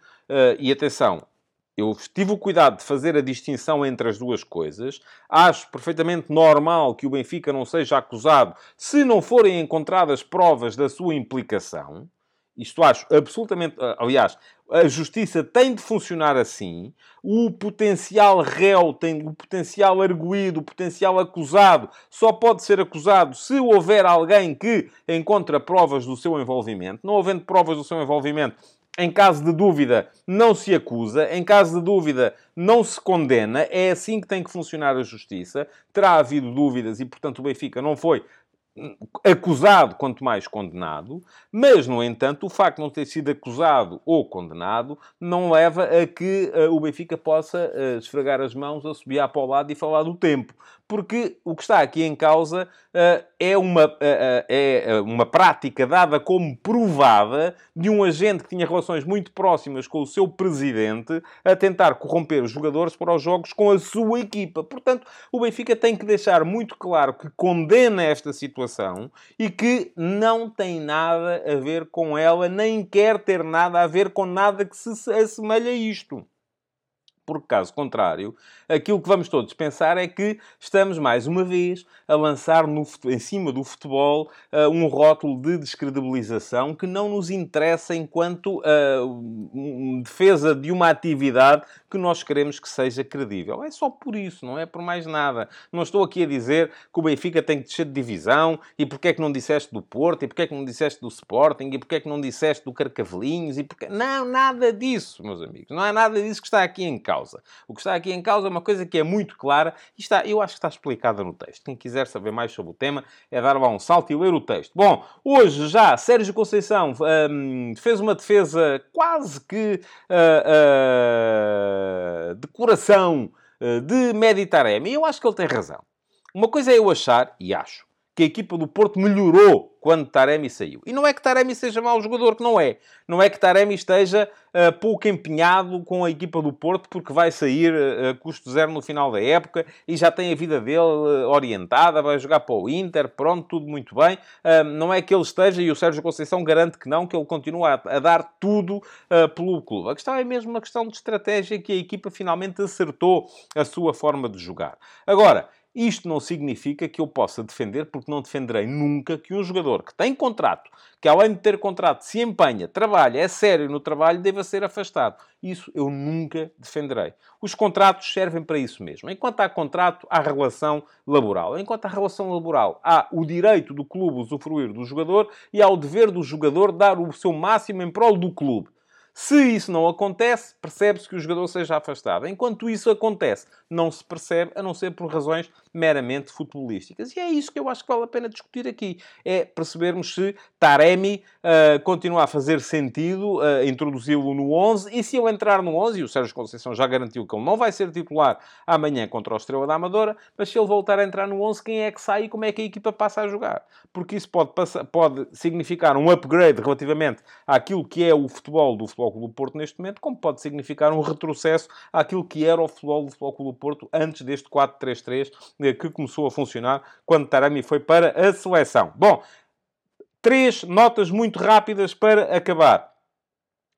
e atenção, eu tive o cuidado de fazer a distinção entre as duas coisas. Acho perfeitamente normal que o Benfica não seja acusado se não forem encontradas provas da sua implicação. Isto acho absolutamente. Ah, aliás, a justiça tem de funcionar assim. O potencial réu, tem, o potencial arguído, o potencial acusado só pode ser acusado se houver alguém que encontra provas do seu envolvimento. Não havendo provas do seu envolvimento, em caso de dúvida, não se acusa. Em caso de dúvida, não se condena. É assim que tem que funcionar a justiça. Terá havido dúvidas e, portanto, o Benfica não foi acusado, quanto mais condenado, mas, no entanto, o facto de não ter sido acusado ou condenado não leva a que uh, o Benfica possa uh, esfregar as mãos, assobiar para o lado e falar do tempo porque o que está aqui em causa uh, é, uma, uh, é uma prática dada como provada de um agente que tinha relações muito próximas com o seu presidente a tentar corromper os jogadores para os jogos com a sua equipa. Portanto, o Benfica tem que deixar muito claro que condena esta situação e que não tem nada a ver com ela, nem quer ter nada a ver com nada que se assemelhe a isto. Porque, caso contrário, aquilo que vamos todos pensar é que estamos, mais uma vez, a lançar no, em cima do futebol uh, um rótulo de descredibilização que não nos interessa enquanto uh, defesa de uma atividade que nós queremos que seja credível. É só por isso, não é por mais nada. Não estou aqui a dizer que o Benfica tem que descer de divisão e porque é que não disseste do Porto e porque é que não disseste do Sporting e porque é que não disseste do Carcavelinhos e porque... Não, nada disso, meus amigos. Não é nada disso que está aqui em causa causa. O que está aqui em causa é uma coisa que é muito clara e está, eu acho que está explicada no texto. Quem quiser saber mais sobre o tema é dar lá um salto e ler o texto. Bom, hoje já Sérgio Conceição hum, fez uma defesa quase que uh, uh, de coração uh, de Meditaremi e eu acho que ele tem razão. Uma coisa é eu achar, e acho, que a equipa do Porto melhorou quando Taremi saiu. E não é que Taremi seja mau jogador, que não é. Não é que Taremi esteja uh, pouco empenhado com a equipa do Porto porque vai sair uh, a custo zero no final da época e já tem a vida dele uh, orientada, vai jogar para o Inter, pronto, tudo muito bem. não é que ele esteja, e o Sérgio Conceição garante que não, que ele continua a, a dar tudo pelo clube. A questão é mesmo uma questão de estratégia que a equipa finalmente acertou a sua forma de jogar. Agora, isto não significa que eu possa defender, porque não defenderei nunca que um jogador que tem contrato, que além de ter contrato se empenha, trabalha, é sério no trabalho, deva ser afastado. Isso eu nunca defenderei. Os contratos servem para isso mesmo. Enquanto há contrato, há relação laboral. Enquanto há relação laboral, há o direito do clube usufruir do jogador e há o dever do jogador dar o seu máximo em prol do clube. Se isso não acontece, percebe-se que o jogador seja afastado. Enquanto isso acontece, não se percebe, a não ser por razões meramente futebolísticas. E é isso que eu acho que vale a pena discutir aqui. É percebermos se Taremi uh, continua a fazer sentido uh, introduzi-lo no 11 e se ele entrar no 11, e o Sérgio Conceição já garantiu que ele não vai ser titular amanhã contra o Estrela da Amadora, mas se ele voltar a entrar no 11, quem é que sai e como é que a equipa passa a jogar? Porque isso pode, passar, pode significar um upgrade relativamente àquilo que é o futebol do futebol Clube do Porto neste momento, como pode significar um retrocesso àquilo que era o futebol do Futebol Clube do Porto antes deste 4-3-3 eh, que começou a funcionar quando Tarami foi para a seleção. Bom, três notas muito rápidas para acabar.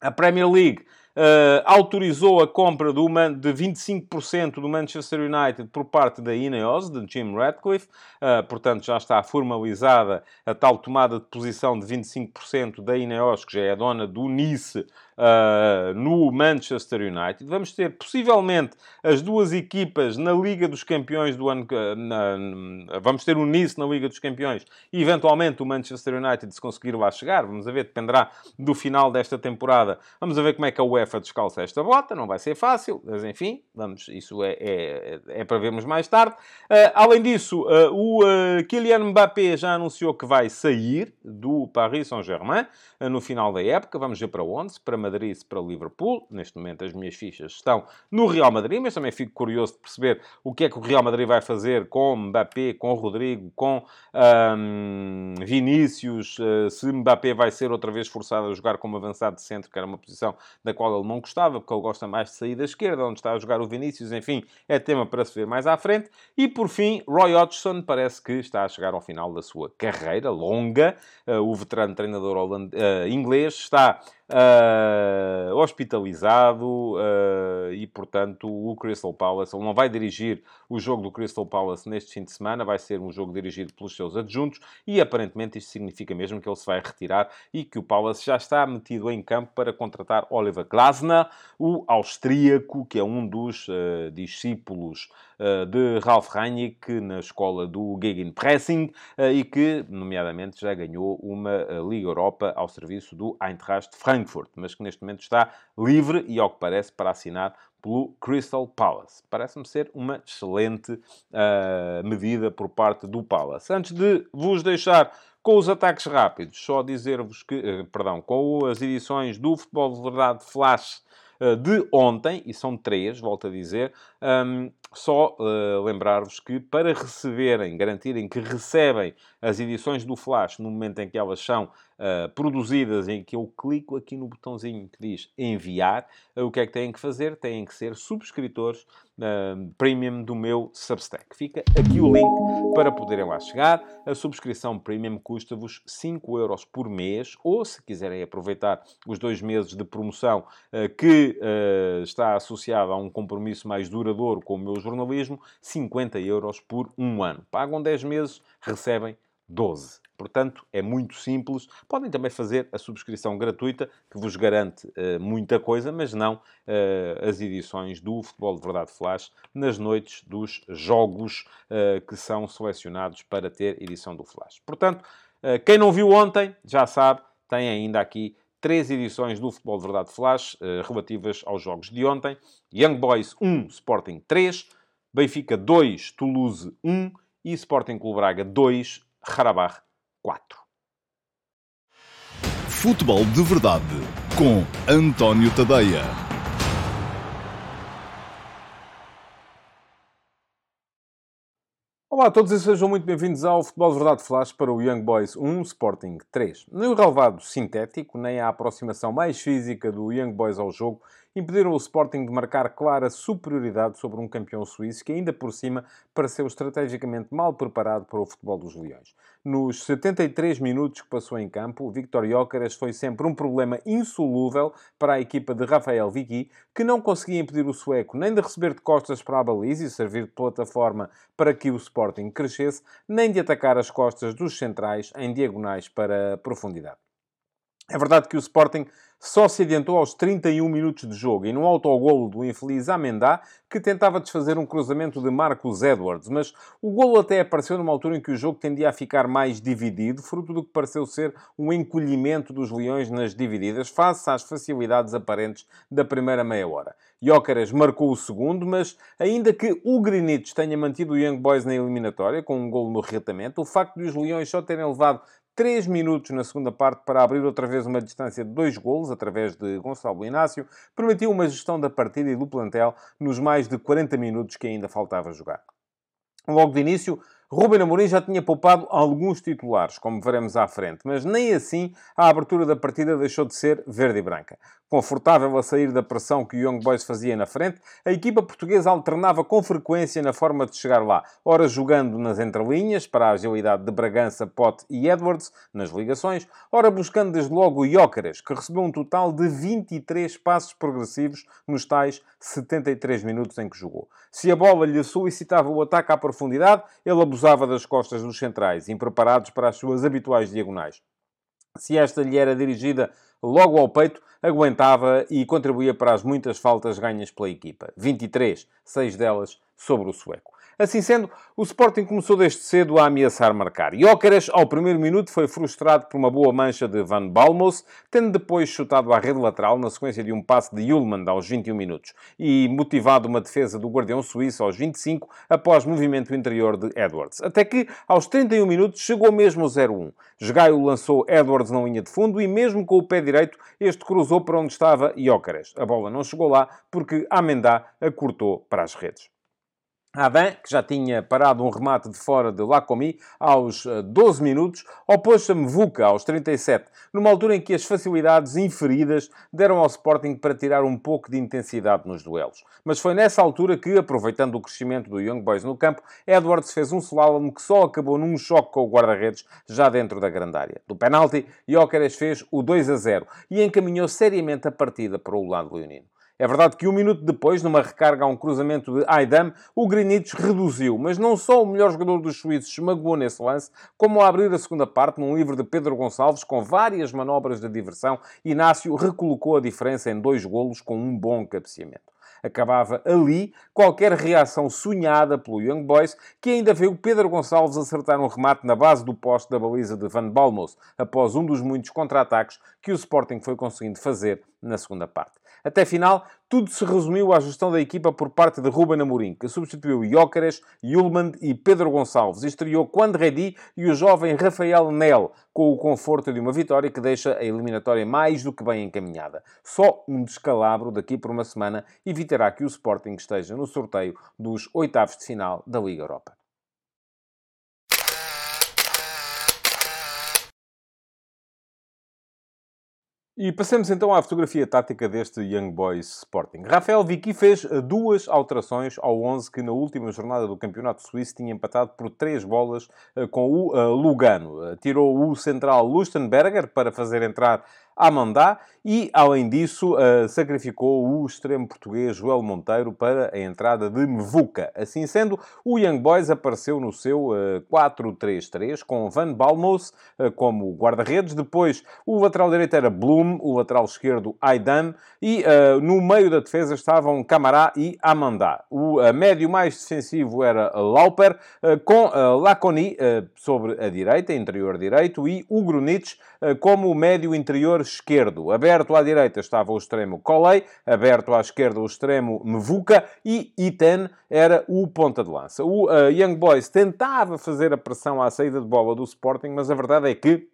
A Premier League uh, autorizou a compra do de 25% do Manchester United por parte da Ineos, de Jim Ratcliffe. Uh, portanto, já está formalizada a tal tomada de posição de 25% da Ineos, que já é dona do Nice, uh, no Manchester United. Vamos ter possivelmente as duas equipas na Liga dos Campeões do ano. Na, vamos ter o Nice na Liga dos Campeões e eventualmente o Manchester United se conseguir lá chegar. Vamos ver, dependerá do final desta temporada. Vamos ver como é que a UEFA descalça esta bota, não vai ser fácil, mas enfim, vamos, isso é, é, é para vermos mais tarde. Uh, além disso, uh, o Kylian Mbappé já anunciou que vai sair do Paris Saint-Germain no final da época. Vamos ver para onde, para Madrid, se para Liverpool. Neste momento as minhas fichas estão no Real Madrid, mas também fico curioso de perceber o que é que o Real Madrid vai fazer com Mbappé, com Rodrigo, com um, Vinícius, se Mbappé vai ser outra vez forçado a jogar como avançado de centro, que era uma posição da qual ele não gostava, porque ele gosta mais de sair da esquerda, onde está a jogar o Vinícius, enfim, é tema para se ver mais à frente. E por fim, Roy Hodgson parece que está a chegar ao final da sua carreira longa. Uh, o veterano treinador holand... uh, inglês está uh, hospitalizado uh, e, portanto, o Crystal Palace, ele não vai dirigir o jogo do Crystal Palace neste fim de semana, vai ser um jogo dirigido pelos seus adjuntos e, aparentemente, isto significa mesmo que ele se vai retirar e que o Palace já está metido em campo para contratar Oliver Glasner, o austríaco, que é um dos uh, discípulos de Ralf Rangnick na escola do Gegenpressing e que, nomeadamente, já ganhou uma Liga Europa ao serviço do Eintracht Frankfurt. Mas que neste momento está livre e, ao que parece, para assinar pelo Crystal Palace. Parece-me ser uma excelente uh, medida por parte do Palace. Antes de vos deixar com os ataques rápidos, só dizer-vos que, uh, perdão, com as edições do Futebol de Verdade Flash de ontem, e são três, volto a dizer, um, só uh, lembrar-vos que para receberem, garantirem que recebem as edições do Flash no momento em que elas são uh, produzidas, em que eu clico aqui no botãozinho que diz enviar, uh, o que é que têm que fazer? Têm que ser subscritores premium do meu Substack. Fica aqui o link para poderem lá chegar. A subscrição premium custa-vos 5 euros por mês, ou se quiserem aproveitar os dois meses de promoção que está associado a um compromisso mais duradouro com o meu jornalismo, 50 euros por um ano. Pagam 10 meses, recebem 12. Portanto, é muito simples. Podem também fazer a subscrição gratuita, que vos garante uh, muita coisa, mas não uh, as edições do Futebol de Verdade Flash nas noites dos jogos uh, que são selecionados para ter edição do Flash. Portanto, quem não viu ontem, já sabe, tem ainda aqui três edições do Futebol de Verdade Flash relativas aos jogos de ontem. Young Boys 1, Sporting 3, Benfica 2, Toulouse 1 e Sporting Clube Braga 2, Harabach 4. Futebol de Verdade com António Tadeia. Olá a todos e sejam muito bem-vindos ao Futebol de Verdade Flash para o Young Boys 1 Sporting 3. Nem o relevado sintético, nem a aproximação mais física do Young Boys ao jogo impediram o Sporting de marcar clara superioridade sobre um campeão suíço que, ainda por cima, pareceu estrategicamente mal preparado para o futebol dos Leões. Nos 73 minutos que passou em campo, o Victor Jóqueres foi sempre um problema insolúvel para a equipa de Rafael Vicky, que não conseguia impedir o sueco nem de receber de costas para a baliza e servir de plataforma para que o Sporting crescesse, nem de atacar as costas dos centrais em diagonais para profundidade. É verdade que o Sporting só se adiantou aos 31 minutos de jogo e num autogolo do infeliz Amendá, que tentava desfazer um cruzamento de Marcos Edwards, mas o golo até apareceu numa altura em que o jogo tendia a ficar mais dividido, fruto do que pareceu ser um encolhimento dos leões nas divididas, face às facilidades aparentes da primeira meia hora. Jóqueres marcou o segundo, mas ainda que o Greenwich tenha mantido o Young Boys na eliminatória, com um golo no reatamento, o facto de os leões só terem levado 3 minutos na segunda parte para abrir outra vez uma distância de dois golos, através de Gonçalo Inácio, permitiu uma gestão da partida e do plantel nos mais de 40 minutos que ainda faltava jogar. Logo de início, Ruben Amorim já tinha poupado alguns titulares, como veremos à frente, mas nem assim a abertura da partida deixou de ser verde e branca. Confortável a sair da pressão que o Young Boys fazia na frente, a equipa portuguesa alternava com frequência na forma de chegar lá, ora jogando nas entrelinhas, para a agilidade de Bragança, Pote e Edwards, nas ligações, ora buscando desde logo o Jóqueres, que recebeu um total de 23 passos progressivos nos tais 73 minutos em que jogou. Se a bola lhe solicitava o ataque à profundidade, ele abusava das costas dos centrais, impreparados para as suas habituais diagonais. Se esta lhe era dirigida logo ao peito, aguentava e contribuía para as muitas faltas ganhas pela equipa. 23, seis delas sobre o sueco. Assim sendo, o Sporting começou desde cedo a ameaçar marcar. Jóqueres, ao primeiro minuto, foi frustrado por uma boa mancha de Van Balmos, tendo depois chutado à rede lateral na sequência de um passe de Ullmann aos 21 minutos e motivado uma defesa do guardião suíço aos 25 após movimento interior de Edwards. Até que, aos 31 minutos, chegou mesmo o 0-1. Gaio lançou Edwards na linha de fundo e, mesmo com o pé direito, este cruzou para onde estava Jóqueres. A bola não chegou lá porque Amendá a cortou para as redes. Adam, que já tinha parado um remate de fora de Lacomi aos 12 eh, minutos, opôs-se a Mevuca aos 37, numa altura em que as facilidades inferidas deram ao Sporting para tirar um pouco de intensidade nos duelos. Mas foi nessa altura que, aproveitando o crescimento do Young Boys no campo, Edwards fez um slalom que só acabou num choque com o guarda-redes já dentro da grande área. Do penalti, Jóqueres fez o 2 a 0 e encaminhou seriamente a partida para o lado leonino. É verdade que um minuto depois, numa recarga a um cruzamento de Aidam, o Grinites reduziu, mas não só o melhor jogador dos suíços se magoou nesse lance, como ao abrir a segunda parte, num livro de Pedro Gonçalves, com várias manobras de diversão, Inácio recolocou a diferença em dois golos com um bom cabeceamento. Acabava ali qualquer reação sonhada pelo Young Boys, que ainda viu Pedro Gonçalves acertar um remate na base do poste da baliza de Van Balmos, após um dos muitos contra-ataques que o Sporting foi conseguindo fazer na segunda parte. Até final, tudo se resumiu à gestão da equipa por parte de Ruben Amorim, que substituiu Jóqueres, Yulman e Pedro Gonçalves. Estreou Quando Redi e o jovem Rafael Nel, com o conforto de uma vitória que deixa a eliminatória mais do que bem encaminhada. Só um descalabro daqui por uma semana evitará que o Sporting esteja no sorteio dos oitavos de final da Liga Europa. E passemos então à fotografia tática deste Young Boys Sporting. Rafael Vicky fez eh, duas alterações ao 11 que na última jornada do Campeonato Suíço tinha empatado por três bolas eh, com o eh, Lugano. Tirou o central Lustenberger para fazer entrar Amandá e, além disso, uh, sacrificou o extremo português Joel Monteiro para a entrada de Mevuca. Assim sendo, o Young Boys apareceu no seu uh, 4-3-3 com Van Balmos uh, como guarda-redes. Depois, o lateral direito era Bloom, o lateral esquerdo Aidan e no meio da defesa estavam Camará e Amandá. O médio mais defensivo era Lauper, com Laconi sobre a direita, interior direito, e o Grunitsch como médio interior esquerdo. Aberto à direita estava o extremo Colei, aberto à esquerda o extremo Mevuca e Iten era o ponta de lança. O uh, Young Boys tentava fazer a pressão à saída de bola do Sporting, mas a verdade é que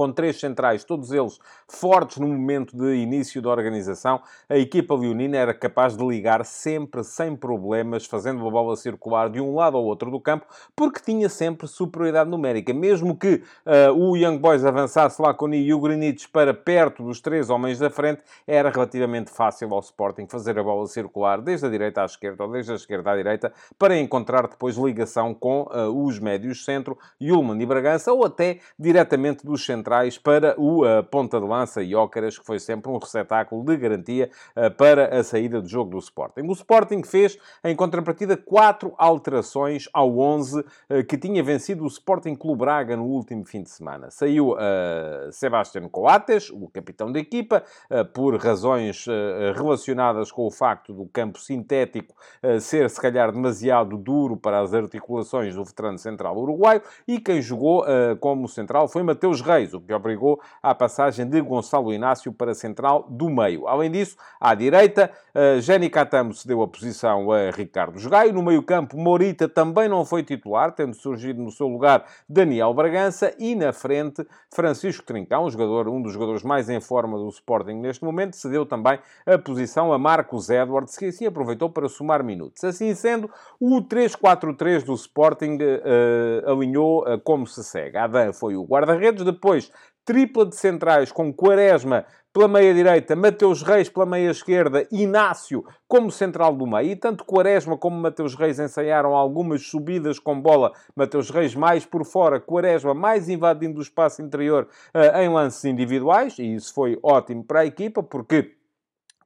com três centrais, todos eles fortes no momento de início da organização, a equipa leonina era capaz de ligar sempre sem problemas, fazendo a bola circular de um lado ao outro do campo, porque tinha sempre superioridade numérica. Mesmo que uh, o Young Boys avançasse lá com o e o Greenwich para perto dos três homens da frente, era relativamente fácil ao Sporting fazer a bola circular desde a direita à esquerda ou desde a esquerda à direita para encontrar depois ligação com uh, os médios centro, Yulman e Bragança, ou até diretamente dos centrais centrais para o uh, ponta de lança Jóqueras, que foi sempre um receptáculo de garantia uh, para a saída de jogo do Sporting. O Sporting fez, em contrapartida, quatro alterações ao 11 uh, que tinha vencido o Sporting Clube Braga no último fim de semana. Saiu uh, Sebastián Coates, o capitão da equipa, por razões relacionadas com o facto do campo sintético ser, se calhar, demasiado duro para as articulações do veterano central uruguaio, e quem jogou como central foi Mateus Reis, o que obrigou à passagem de Gonçalo Inácio para a central do meio. Além disso, à direita, Jenny Catamo cedeu a posição a Ricardo Jogaio. No meio-campo, Morita também não foi titular, tendo surgido no seu lugar Daniel Bragança. E na frente, Francisco Trincão, um, jogador, um dos jogadores mais em forma do Sporting neste momento, cedeu também a posição a Marcos Edwards, que assim aproveitou para somar minutos. Assim sendo, o 3-4-3 do Sporting uh, alinhou uh, como se segue. Adam foi o guarda-redes, depois tripla de centrais com Quaresma pela meia direita, Mateus Reis pela meia esquerda, Inácio como central do meio. E tanto Quaresma como Mateus Reis ensaiaram algumas subidas com bola. Mateus Reis mais por fora, Quaresma mais invadindo o espaço interior uh, em lances individuais. E isso foi ótimo para a equipa, porque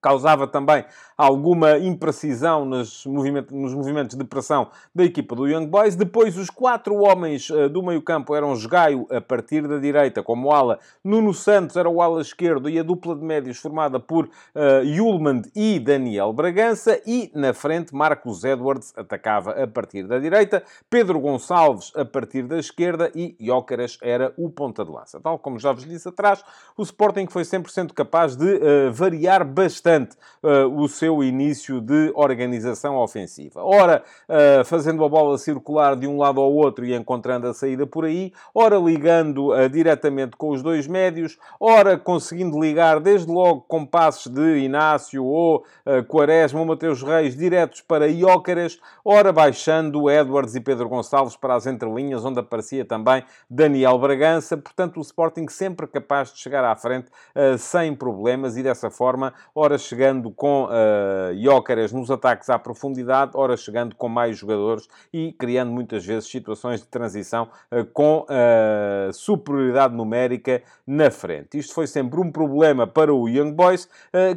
causava também alguma imprecisão nos, movimento, nos movimentos de pressão da equipa do Young Boys. Depois, os quatro homens uh, do meio-campo eram Gaio a partir da direita, como ala. Nuno Santos era o ala esquerdo e a dupla de médios formada por uh, Yulman e Daniel Bragança. E na frente, Marcos Edwards atacava a partir da direita, Pedro Gonçalves a partir da esquerda e Jóqueras era o ponta de lança. Tal como já vos disse atrás, o Sporting foi sempre sendo capaz de uh, variar bastante bastante uh, o seu início de organização ofensiva. Ora, uh, fazendo a bola circular de um lado ao outro e encontrando a saída por aí, ora ligando uh, diretamente com os dois médios, ora conseguindo ligar desde logo com passos de Inácio ou Quaresma ou Mateus Reis diretos para Iócaras, ora baixando Edwards e Pedro Gonçalves para as entrelinhas, onde aparecia também Daniel Bragança. Portanto, o Sporting sempre capaz de chegar à frente sem problemas e dessa forma, ora chegando com uh, Jóqueras nos ataques à profundidade, ora chegando com mais jogadores e criando muitas vezes situações de transição uh, com uh, superioridade numérica na frente. Isto foi sempre um problema para o Young Boys,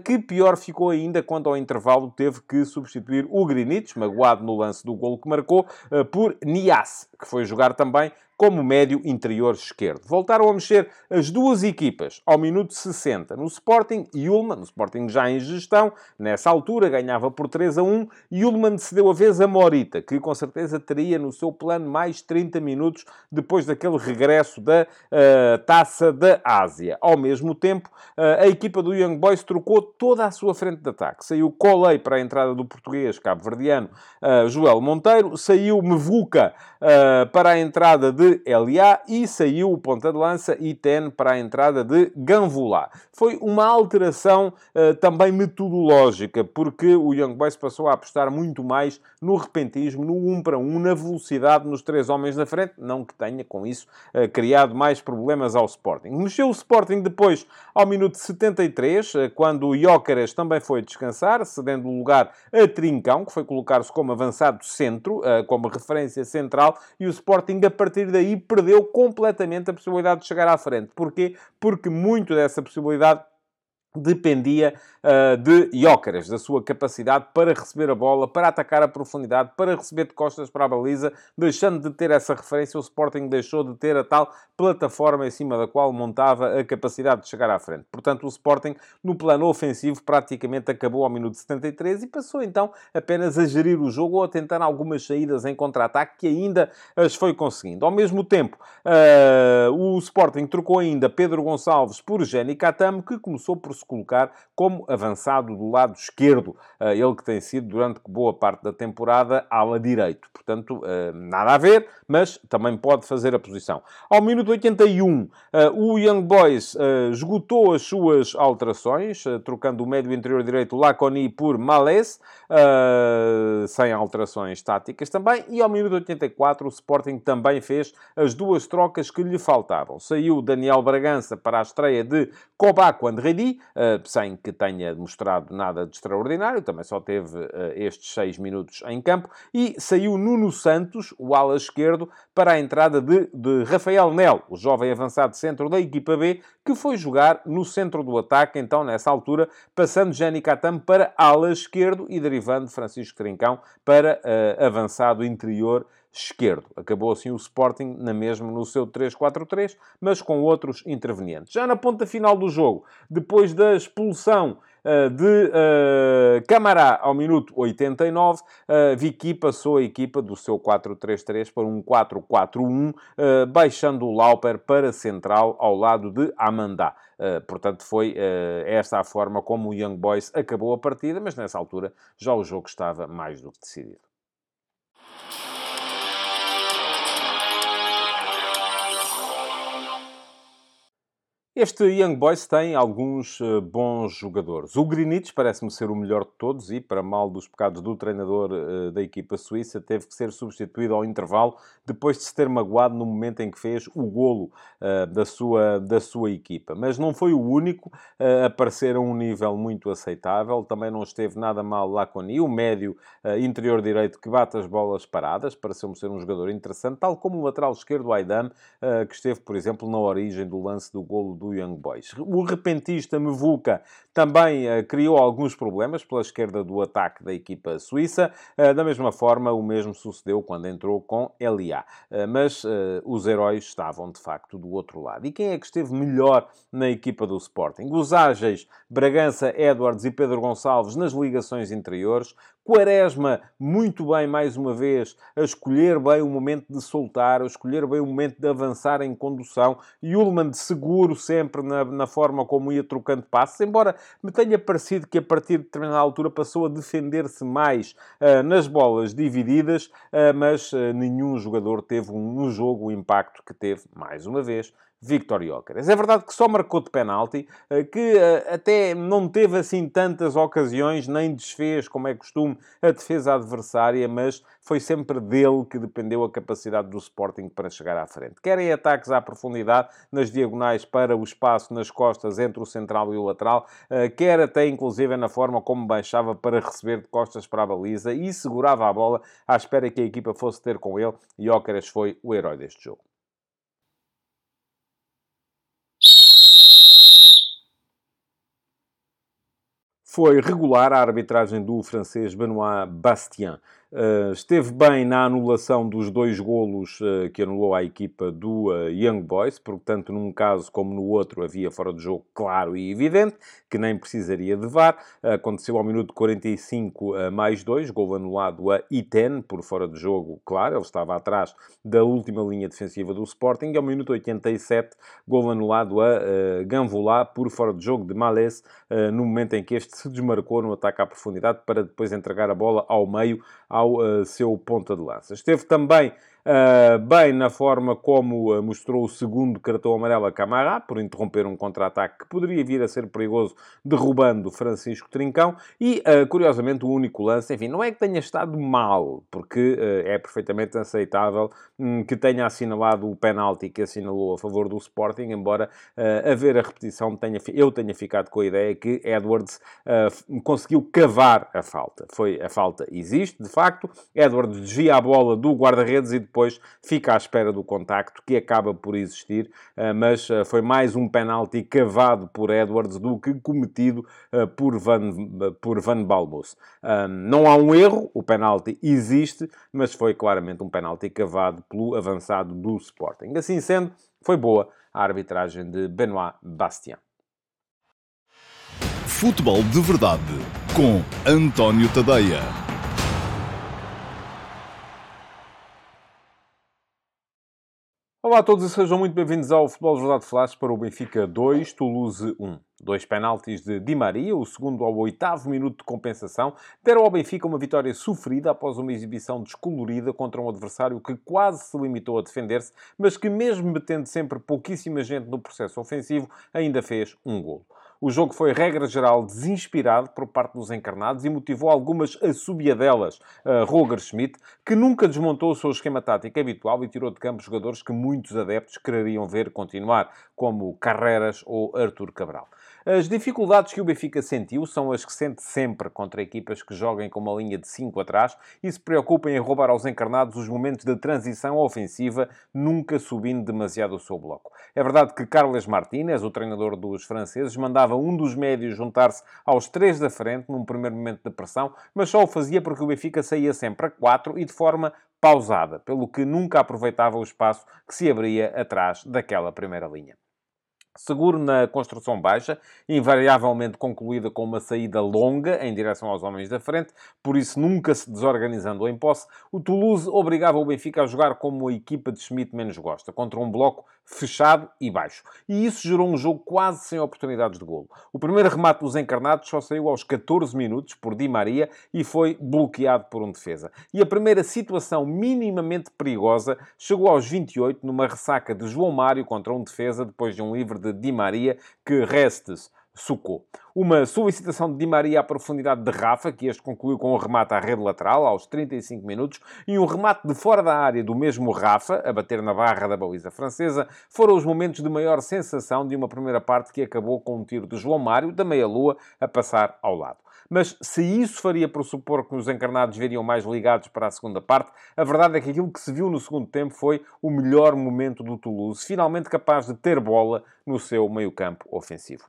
que pior ficou ainda quando ao intervalo teve que substituir o Greenwich, magoado no lance do golo que marcou, por Nias, que foi jogar também como médio interior esquerdo. Voltaram a mexer as duas equipas ao minuto 60 no Sporting. Yulman, no Sporting já em gestão, nessa altura ganhava por 3 a 1. Yulman cedeu a vez a Morita, que com certeza teria no seu plano mais 30 minutos depois daquele regresso da uh, Taça da Ásia. Ao mesmo tempo, uh, a equipa do Young Boys trocou toda a sua frente de ataque. Saiu Colei para a entrada do português cabo-verdiano uh, Joel Monteiro, saiu Mevuca para a entrada de de LA e saiu o ponta de lança Iten para a entrada de Ganvula. Foi uma alteração uh, também metodológica, porque o Young Boys passou a apostar muito mais no repentismo, no 1 para 1, na velocidade nos três homens na frente, não que tenha com isso uh, criado mais problemas ao Sporting. Mexeu o Sporting depois ao minuto 73, uh, quando o Jóqueras também foi descansar, cedendo o lugar a Trincão, que foi colocar-se como avançado centro, como referência central, e o Sporting a partir daí perdeu completamente a possibilidade de chegar à frente. Porquê? Porque muito dessa possibilidade dependia uh, de Jóqueras, da sua capacidade para receber a bola, para atacar a profundidade, para receber de costas para a baliza, deixando de ter essa referência, o Sporting deixou de ter a tal plataforma em cima da qual montava a capacidade de chegar à frente. Portanto, o Sporting, no plano ofensivo, praticamente acabou ao minuto 73 e passou então apenas a gerir o jogo ou a tentar algumas saídas em contra-ataque que ainda as foi conseguindo. Ao mesmo tempo, uh, o Sporting trocou ainda Pedro Gonçalves por Jenny que começou por colocar como avançado do lado esquerdo, eh, ele que tem sido durante boa parte da temporada ala direito. Portanto, eh, nada a ver, mas também pode fazer a posição. Ao minuto 81, eh, o Young Boys esgotou as suas alterações, trocando o médio interior direito Laconi por Malés, sem alterações táticas também, e ao minuto 84 o Sporting também fez as duas trocas que lhe faltavam. Saiu Daniel Bragança para a estreia de Kobaco Andredi, sem que tenha demonstrado nada de extraordinário, também só teve estes seis minutos em campo, e saiu Nuno Santos, o ala esquerdo, para a entrada de, de Rafael Nel, o jovem avançado centro da equipa B, que foi jogar no centro do ataque, então nessa altura, passando Jani Catam para ala esquerdo e derivando Francisco Trincão para uh, avançado interior esquerdo. Acabou assim o Sporting na mesma no seu 3-4-3, mas com outros intervenientes. Já na ponta final do jogo, depois da expulsão uh, de uh, Camará ao minuto 89, uh, Vicky passou a equipa do seu 4-3-3 para um 4-4-1, uh, baixando o Lauper para central ao lado de Amandá. Portanto, foi esta a forma como o Young Boys acabou a partida, mas nessa altura já o jogo estava mais do que decidido. Este Young Boys tem alguns uh, bons jogadores. O Greenwich parece-me ser o melhor de todos e, para mal dos pecados do treinador uh, da equipa suíça, teve que ser substituído ao intervalo depois de se ter magoado no momento em que fez o golo uh, da, sua, da sua equipa. Mas não foi o único a aparecer a um nível muito aceitável. Também não esteve nada mal lá com o médio interior direito que bate as bolas paradas. Pareceu-me ser um jogador interessante, tal como o lateral esquerdo, Aidan, que esteve, por exemplo, na origem do lance do golo do do Young Boys. O repentista Mevuca também uh, criou alguns problemas pela esquerda do ataque da equipa suíça. Uh, da mesma forma, o mesmo sucedeu quando entrou com Elia. Uh, mas os heróis estavam, de facto, do outro lado. E quem é que esteve melhor na equipa do Sporting? Os ágeis Bragança, Edwards e Pedro Gonçalves nas ligações interiores. Quaresma, muito bem, mais uma vez, a escolher bem o momento de soltar, a escolher bem o momento de avançar em condução. Ullman de seguro sempre na, na forma como ia trocando passos, embora me tenha parecido que a partir de determinada altura passou a defender-se mais uh, nas bolas divididas, uh, mas uh, nenhum jogador teve um, no jogo o impacto que teve, mais uma vez, Victor Jóqueres. É verdade que só marcou de penalti, eh, que eh, até não teve assim tantas ocasiões, nem desfez, como é costume, a defesa adversária, mas foi sempre dele que dependeu a capacidade do Sporting para chegar à frente. Querem ataques à profundidade, nas diagonais para o espaço nas costas entre o central e o lateral, eh, quer até inclusive na forma como baixava para receber de costas para a baliza e segurava a bola à espera que a equipa fosse ter com ele. Jóqueres foi o herói deste jogo. Foi regular a arbitragem do francês Benoît Bastien. Uh, esteve bem na anulação dos dois golos uh, que anulou a equipa do uh, Young Boys, porque tanto num caso como no outro havia fora de jogo claro e evidente, que nem precisaria de VAR. aconteceu ao minuto 45 mais 2, gol anulado a Iten, por fora de jogo, claro, ele estava atrás da última linha defensiva do Sporting, ao minuto 87, gol anulado a uh, por fora de jogo de Malés, no momento em que este se desmarcou no ataque à profundidade para depois entregar a bola ao meio ao uh, seu ponta de lança. Esteve também uh, bem na forma como uh, mostrou o segundo cartão amarelo a Camará, por interromper um contra-ataque que poderia vir a ser perigoso, derrubando Francisco Trincão. E, uh, curiosamente, o único lance, enfim, não é que tenha estado mal, porque é perfeitamente aceitável um, que tenha assinalado o penalti que assinalou a favor do Sporting, embora uh, a ver a repetição tenha, eu tenha ficado com a ideia que Edwards conseguiu cavar a falta. Foi, a falta existe, de facto, Edwards desvia a bola do guarda-redes e depois fica à espera do contacto, que acaba por existir, eh, mas eh, foi mais um penalti cavado por Edwards do que cometido eh, por Van, por Van. Não há um erro, o penalti existe, mas foi claramente um penalti cavado pelo avançado do Sporting. Assim sendo, foi boa a arbitragem de Benoit Bastien. Futebol de Verdade com António Tadeia. Olá a todos e sejam muito bem-vindos ao Futebol de Verdade Flash para o Benfica 2, Toulouse 1. Dois penaltis de Di Maria, o segundo ao oitavo minuto de compensação, deram ao Benfica uma vitória sofrida após uma exibição descolorida contra um adversário que quase se limitou a defender-se, mas que mesmo metendo sempre pouquíssima gente no processo ofensivo, ainda fez um golo. O jogo foi, regra geral, desinspirado por parte dos encarnados e motivou algumas assobiadelas a Roger Schmidt, que nunca desmontou o seu esquema tático habitual e tirou de campo jogadores que muitos adeptos quereriam ver continuar, como Carreras ou Artur Cabral. As dificuldades que o Benfica sentiu são as que sente sempre contra equipas que joguem com uma linha de 5 atrás e se preocupem em roubar aos encarnados os momentos de transição ofensiva, nunca subindo demasiado o seu bloco. É verdade que Carles Martínez, o treinador dos franceses, mandava um dos médios juntar-se aos três da frente num primeiro momento de pressão, mas só o fazia porque o Benfica saía sempre a 4 e de forma pausada, pelo que nunca aproveitava o espaço que se abria atrás daquela primeira linha. Seguro na construção baixa, invariavelmente concluída com uma saída longa em direção aos homens da frente, por isso nunca se desorganizando em posse, o Toulouse obrigava o Benfica a jogar como a equipa de Schmidt menos gosta, contra um bloco fechado e baixo. E isso gerou um jogo quase sem oportunidades de golo. O primeiro remate dos encarnados só saiu aos 14 minutos por Di Maria e foi bloqueado por um defesa. E a primeira situação minimamente perigosa chegou aos 28 numa ressaca de João Mário contra um defesa depois de um livre de Di Maria que Restes Sucou. Uma solicitação de Di Maria à profundidade de Rafa, que este concluiu com um remate à rede lateral, aos 35 minutos, e um remate de fora da área do mesmo Rafa, a bater na barra da baliza francesa, foram os momentos de maior sensação de uma primeira parte que acabou com um tiro de João Mário, da meia-lua, a passar ao lado. Mas se isso faria pressupor que os encarnados viriam mais ligados para a segunda parte, a verdade é que aquilo que se viu no segundo tempo foi o melhor momento do Toulouse, finalmente capaz de ter bola no seu meio-campo ofensivo.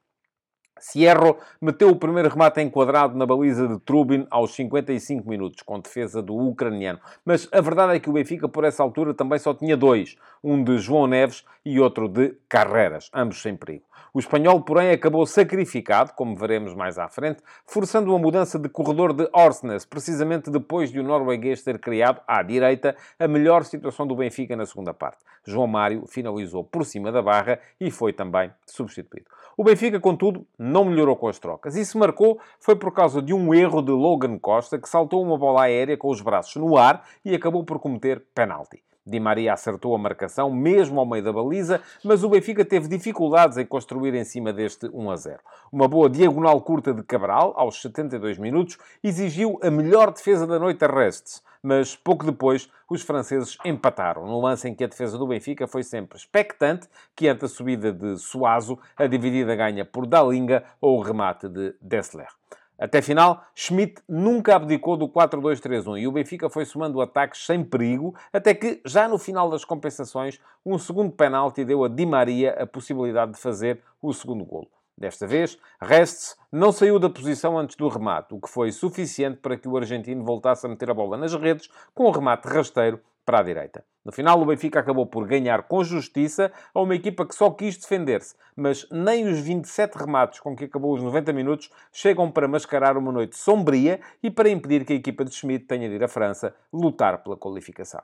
Sierro meteu o primeiro remate enquadrado na baliza de Trubin aos 55 minutos, com defesa do ucraniano. Mas a verdade é que o Benfica, por essa altura, também só tinha dois. Um de João Neves e outro de Carreras, ambos sem perigo. O espanhol, porém, acabou sacrificado, como veremos mais à frente, forçando uma mudança de corredor de Orsnes, precisamente depois de o norueguês ter criado, à direita, a melhor situação do Benfica na segunda parte. João Mário finalizou por cima da barra e foi também substituído. O Benfica, contudo, não melhorou com as trocas. E se marcou foi por causa de um erro de Logan Costa, que saltou uma bola aérea com os braços no ar e acabou por cometer penalti. Di Maria acertou a marcação, mesmo ao meio da baliza, mas o Benfica teve dificuldades em construir em cima deste 1 a 0. Uma boa diagonal curta de Cabral, aos 72 minutos, exigiu a melhor defesa da noite a Restes, mas pouco depois os franceses empataram, no lance em que a defesa do Benfica foi sempre expectante, que ante a subida de Suazo, a dividida ganha por Dalinga ou o remate de Dessler. Até final, Schmidt nunca abdicou do 4-2-3-1 e o Benfica foi somando ataques sem perigo, até que, já no final das compensações, um segundo penalti deu a Di Maria a possibilidade de fazer o segundo golo. Desta vez, Restes não saiu da posição antes do remate, o que foi suficiente para que o argentino voltasse a meter a bola nas redes com o remate rasteiro para a direita. No final, o Benfica acabou por ganhar com justiça a uma equipa que só quis defender-se, mas nem os 27 remates com que acabou os 90 minutos chegam para mascarar uma noite sombria e para impedir que a equipa de Schmidt tenha de ir à França lutar pela qualificação.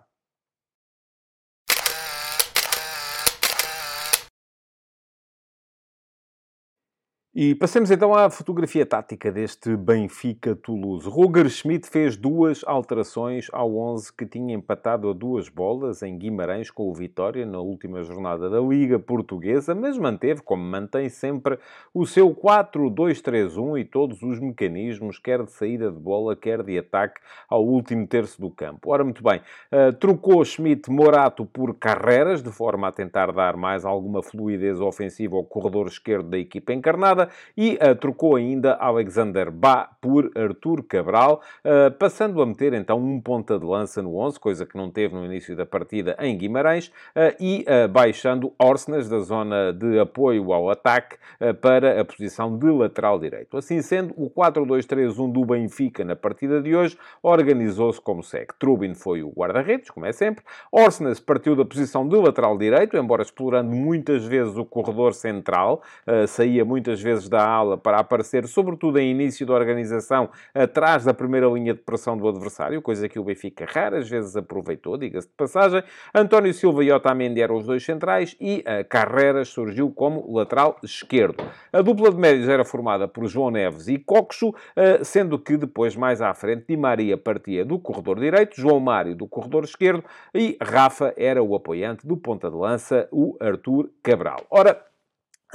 E passemos então à fotografia tática deste Benfica-Toulouse. Roger Schmidt fez duas alterações ao 11 que tinha empatado a duas bolas em Guimarães com o Vitória na última jornada da Liga Portuguesa, mas manteve, como mantém sempre, o seu 4-2-3-1 e todos os mecanismos, quer de saída de bola, quer de ataque, ao último terço do campo. Ora, muito bem, uh, trocou Schmidt Morato por Carreras, de forma a tentar dar mais alguma fluidez ofensiva ao corredor esquerdo da equipa encarnada, e uh, trocou ainda Alexander Ba por Artur Cabral, uh, passando a meter então um ponta de lança no 11, coisa que não teve no início da partida em Guimarães, uh, e baixando Orsnes da zona de apoio ao ataque para a posição de lateral direito. Assim sendo, o 4-2-3-1 do Benfica na partida de hoje organizou-se como segue. Trubin foi o guarda-redes, como é sempre. Orsnes partiu da posição de lateral direito, embora explorando muitas vezes o corredor central, saía muitas vezes vezes da ala para aparecer, sobretudo em início da organização, atrás da primeira linha de pressão do adversário, coisa que o Benfica raras vezes aproveitou, diga-se de passagem. António Silva e Otamendi eram os dois centrais e a Carreras surgiu como lateral esquerdo. A dupla de médios era formada por João Neves e Coxo, eh, sendo que depois, mais à frente, Di Maria partia do corredor direito, João Mário do corredor esquerdo e Rafa era o apoiante do ponta de lança, o Arthur Cabral. Ora,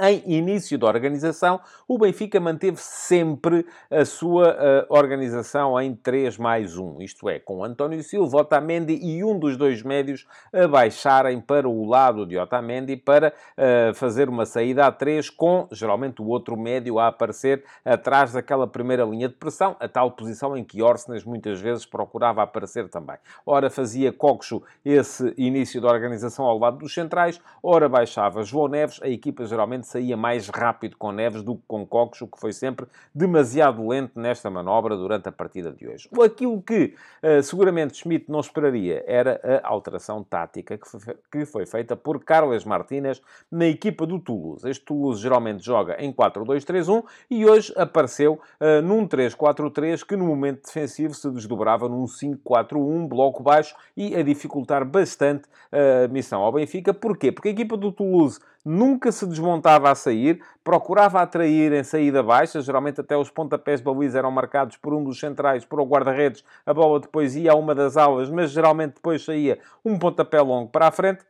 em início da organização, o Benfica manteve sempre a sua uh, organização em 3 mais 1, isto é, com António Silva, Otamendi e um dos dois médios a baixarem para o lado de Otamendi para uh, fazer uma saída a 3, com geralmente o outro médio a aparecer atrás daquela primeira linha de pressão, a tal posição em que Orsnes muitas vezes procurava aparecer também. Ora fazia Coxo esse início da organização ao lado dos centrais, ora baixava João Neves, a equipa geralmente saía mais rápido com Neves do que com Cocos, o que foi sempre demasiado lento nesta manobra durante a partida de hoje. Aquilo que uh, seguramente Schmidt não esperaria era a alteração tática que foi, que foi feita por Carles Martínez na equipa do Toulouse. Este Toulouse geralmente joga em 4-2-3-1 e hoje apareceu uh, num 3-4-3 que no momento defensivo se desdobrava num 5-4-1, bloco baixo e a dificultar bastante a missão ao Benfica. Porquê? Porque a equipa do Toulouse nunca se desmontava a sair, procurava atrair em saída baixa, geralmente até os pontapés de baliza eram marcados por um dos centrais, por o guarda-redes, a bola depois ia a uma das aulas, mas geralmente depois saía um pontapé longo para a frente.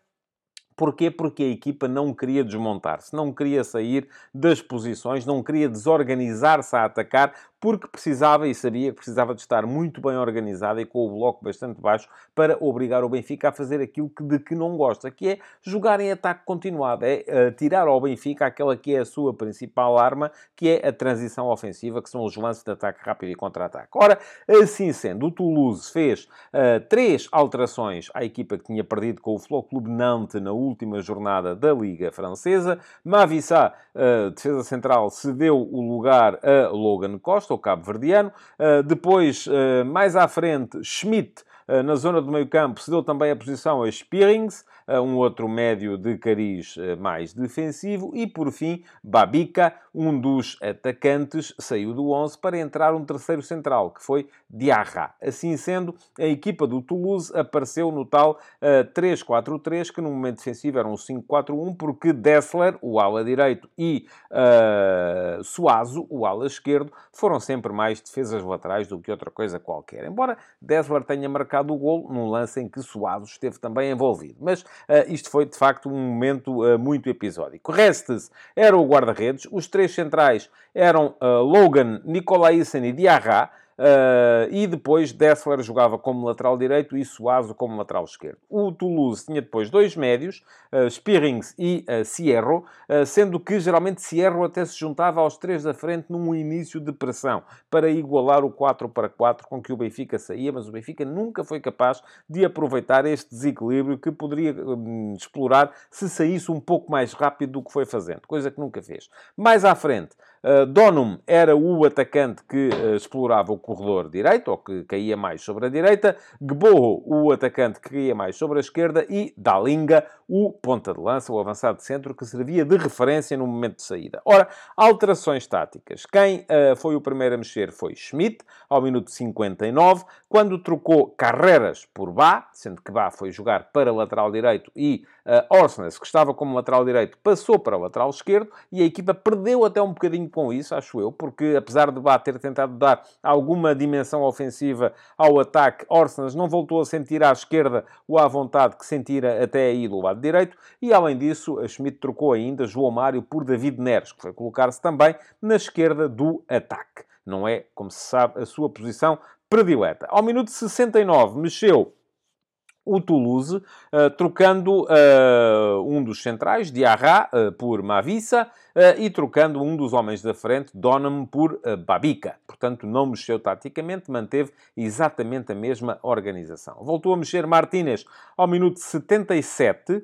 Porquê? Porque a equipa não queria desmontar-se, não queria sair das posições, não queria desorganizar-se a atacar, porque precisava e sabia que precisava de estar muito bem organizada e com o bloco bastante baixo para obrigar o Benfica a fazer aquilo de que não gosta, que é jogar em ataque continuado, é uh, tirar ao Benfica aquela que é a sua principal arma, que é a transição ofensiva, que são os lances de ataque rápido e contra-ataque. Ora, assim sendo, o Toulouse fez uh, três alterações à equipa que tinha perdido com o Futebol Clube Nantes na última jornada da Liga Francesa. Mavissá, uh, defesa central, cedeu o lugar a Logan Costa, o cabo-verdiano. Uh, depois, mais à frente, Schmidt na zona do meio campo, cedeu também a posição a Spearings um outro médio de cariz eh, mais defensivo e, por fim, Babica, um dos atacantes, saiu do 11 para entrar um terceiro central, que foi Diarra. Assim sendo, a equipa do Toulouse apareceu no tal uh, 3-4-3, que no momento defensivo era um 5-4-1, porque Dessler, o ala direito, e uh, Suazo, o ala esquerdo, foram sempre mais defesas laterais do que outra coisa qualquer. Embora Dessler tenha marcado o gol num lance em que Suazo esteve também envolvido. Mas isto foi, de facto, um momento uh, muito episódico. Restes era o guarda-redes, os três centrais eram uh, Logan, Nicolaisen e Diarra, Uh, e depois Dessler jogava como lateral direito e Suazo como lateral esquerdo. O Toulouse tinha depois dois médios, uh, Spearings e uh, Sierro, sendo que geralmente Sierro até se juntava aos três da frente num início de pressão, para igualar o 4 para 4 com que o Benfica saía, mas o Benfica nunca foi capaz de aproveitar este desequilíbrio que poderia um, explorar se saísse um pouco mais rápido do que foi fazendo, coisa que nunca fez. Mais à frente, Uh, Donum era o atacante que uh, explorava o corredor direito, ou que caía mais sobre a direita. Gborro, o atacante que caía mais sobre a esquerda. E Dalinga, o ponta de lança, o avançado de centro, que servia de referência no momento de saída. Ora, alterações táticas. Quem uh, foi o primeiro a mexer foi Schmidt, ao minuto 59, quando trocou Carreras por Bá, sendo que Bá foi jogar para lateral direito e uh, Orsnes, que estava como lateral direito, passou para lateral esquerdo e a equipa perdeu até um bocadinho com isso, acho eu, porque apesar de Bá ter tentado dar alguma dimensão ofensiva ao ataque, Orsnes não voltou a sentir à esquerda o à vontade que sentira até aí do lado direito e, além disso, a Schmidt trocou ainda João Mário por David Neres, que foi colocar-se também na esquerda do ataque. Não é, como se sabe, a sua posição predileta. Ao minuto 69, mexeu o Toulouse, uh, trocando uh, um dos centrais, Diarra, uh, por Mavissa, e trocando um dos homens da frente, Donham, por Babica. Portanto, não mexeu taticamente, manteve exatamente a mesma organização. Voltou a mexer Martínez ao minuto 77,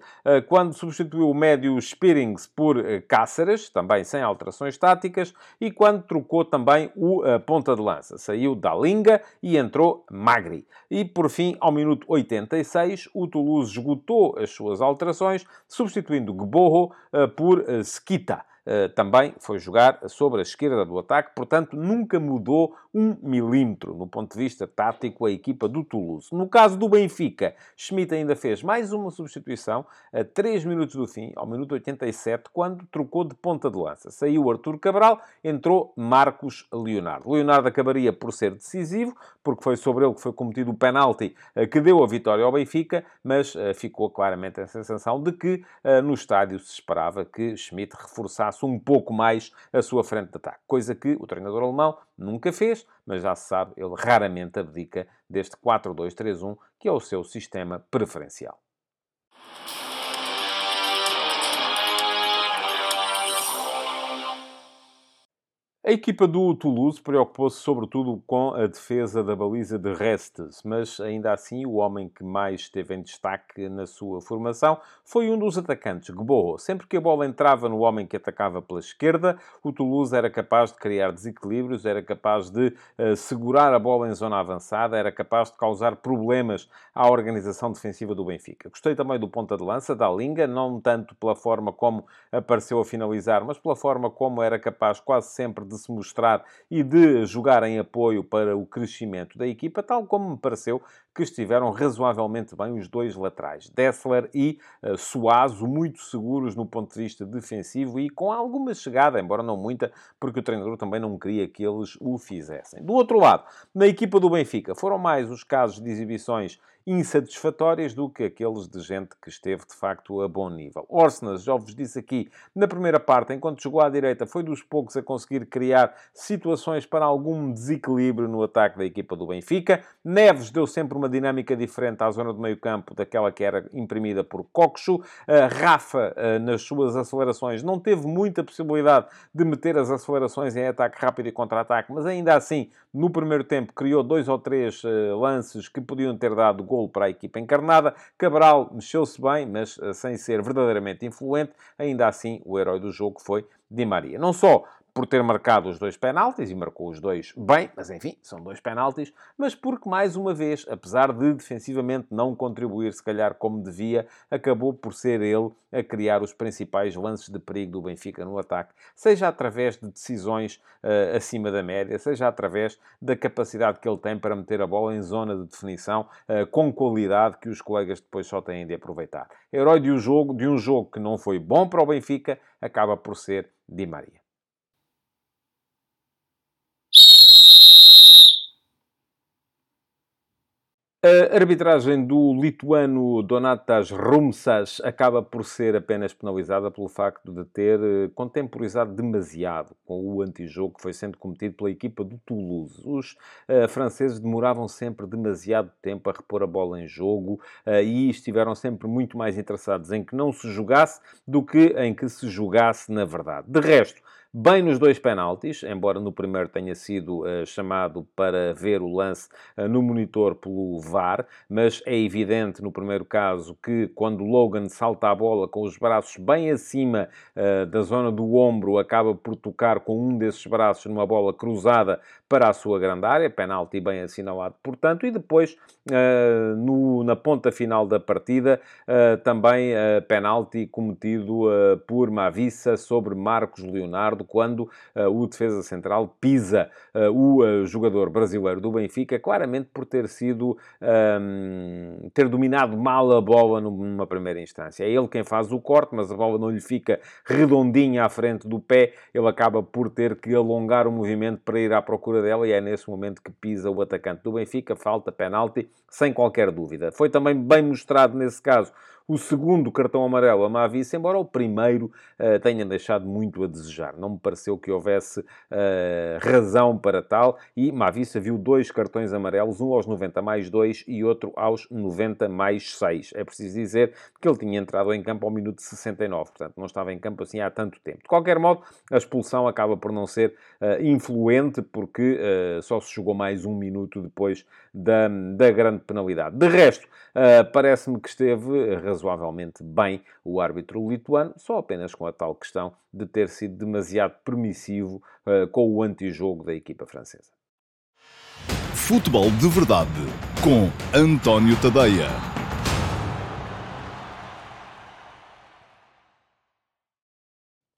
quando substituiu o médio Spearings por Cáceres, também sem alterações táticas, e quando trocou também o ponta de lança. Saiu da Linga e entrou Magri. E, por fim, ao minuto 86, 2006, o Toulouse esgotou as suas alterações, substituindo Gborro por Skita. Eh, também foi jogar sobre a esquerda do ataque, portanto, nunca mudou um milímetro no ponto de vista tático a equipa do Toulouse. No caso do Benfica, Schmidt ainda fez mais uma substituição a 3 minutos do fim, ao minuto 87, quando trocou de ponta de lança. Saiu Artur Cabral, entrou Marcos Leonardo. Leonardo acabaria por ser decisivo, porque foi sobre ele que foi cometido o penalti eh, que deu a vitória ao Benfica, mas eh, ficou claramente a sensação de que no estádio se esperava que Schmidt reforçasse um pouco mais a sua frente de ataque. Coisa que o treinador alemão nunca fez, mas já se sabe, ele raramente abdica deste 4-2-3-1, que é o seu sistema preferencial. A equipa do Toulouse preocupou-se sobretudo com a defesa da baliza de Restes, mas ainda assim o homem que mais esteve em destaque na sua formação foi um dos atacantes, Gborro. Sempre que a bola entrava no homem que atacava pela esquerda, o Toulouse era capaz de criar desequilíbrios, era capaz de uh, segurar a bola em zona avançada, era capaz de causar problemas à organização defensiva do Benfica. Gostei também do ponta de lança, da Linga, não tanto pela forma como apareceu a finalizar, mas pela forma como era capaz quase sempre de de se mostrar e de jogar em apoio para o crescimento da equipa, tal como me pareceu que estiveram razoavelmente bem os dois laterais, Dessler e uh, Suazo, muito seguros no ponto de vista defensivo e com alguma chegada, embora não muita, porque o treinador também não queria que eles o fizessem. Do outro lado, na equipa do Benfica, foram mais os casos de exibições insatisfatórias do que aqueles de gente que esteve, de facto, a bom nível. Orsenas, já vos disse aqui, na primeira parte, enquanto jogou à direita, foi dos poucos a conseguir criar situações para algum desequilíbrio no ataque da equipa do Benfica. Neves deu sempre uma dinâmica diferente à zona do meio campo daquela que era imprimida por Coxo. Rafa, eh, nas suas acelerações, não teve muita possibilidade de meter as acelerações em ataque rápido e contra-ataque, mas ainda assim, no primeiro tempo, criou dois ou três eh, lances que podiam ter dado gol para a equipa encarnada. Cabral mexeu-se bem, mas eh, sem ser verdadeiramente influente. Ainda assim, o herói do jogo foi Di Maria. Não só por ter marcado os dois penaltis, e marcou os dois bem, mas enfim, são dois penaltis, mas porque, mais uma vez, apesar de defensivamente não contribuir, se calhar, como devia, acabou por ser ele a criar os principais lances de perigo do Benfica no ataque, seja através de decisões uh, acima da média, seja através da capacidade que ele tem para meter a bola em zona de definição uh, com qualidade que os colegas depois só têm de aproveitar. Herói de um jogo, de um jogo que não foi bom para o Benfica, acaba por ser Di Maria. A arbitragem do lituano Donatas Rumsas acaba por ser apenas penalizada pelo facto de ter eh, contemporizado demasiado com o antijogo que foi sendo cometido pela equipa do Toulouse. Os uh, franceses demoravam sempre demasiado tempo a repor a bola em jogo uh, e estiveram sempre muito mais interessados em que não se jogasse do que em que se jogasse na verdade. De resto, bem nos dois penaltis, embora no primeiro tenha sido uh, chamado para ver o lance uh, no monitor pelo VAR, mas é evidente no primeiro caso que quando Logan salta a bola com os braços bem acima uh, da zona do ombro, acaba por tocar com um desses braços numa bola cruzada para a sua grande área, penalti bem assinalado, portanto, e depois no, na ponta final da partida também penalti cometido por Mavissa sobre Marcos Leonardo quando uh, o defesa central pisa uh, o uh, jogador brasileiro do Benfica, claramente por ter sido um, ter dominado mal a bola numa primeira instância. É ele quem faz o corte, mas a bola não lhe fica redondinha à frente do pé, ele acaba por ter que alongar o movimento para ir à procura dela e é nesse momento que pisa o atacante do Benfica, falta penalti, sem qualquer dúvida. Foi também bem mostrado nesse caso o segundo cartão amarelo a Mavissa, embora o primeiro uh, tenha deixado muito a desejar. Não me pareceu que houvesse uh, razão para tal e Mavissa viu dois cartões amarelos, um aos 90 mais 2 e outro aos 90 mais 6. É preciso dizer que ele tinha entrado em campo ao minuto 69, portanto não estava em campo assim há tanto tempo. De qualquer modo, a expulsão acaba por não ser uh, influente porque só se jogou mais um minuto depois da, da grande penalidade. De resto, parece-me que esteve razoavelmente bem o árbitro lituano, só apenas com a tal questão de ter sido demasiado permissivo uh, com o antijogo da equipa francesa. Futebol de Verdade com António Tadeia.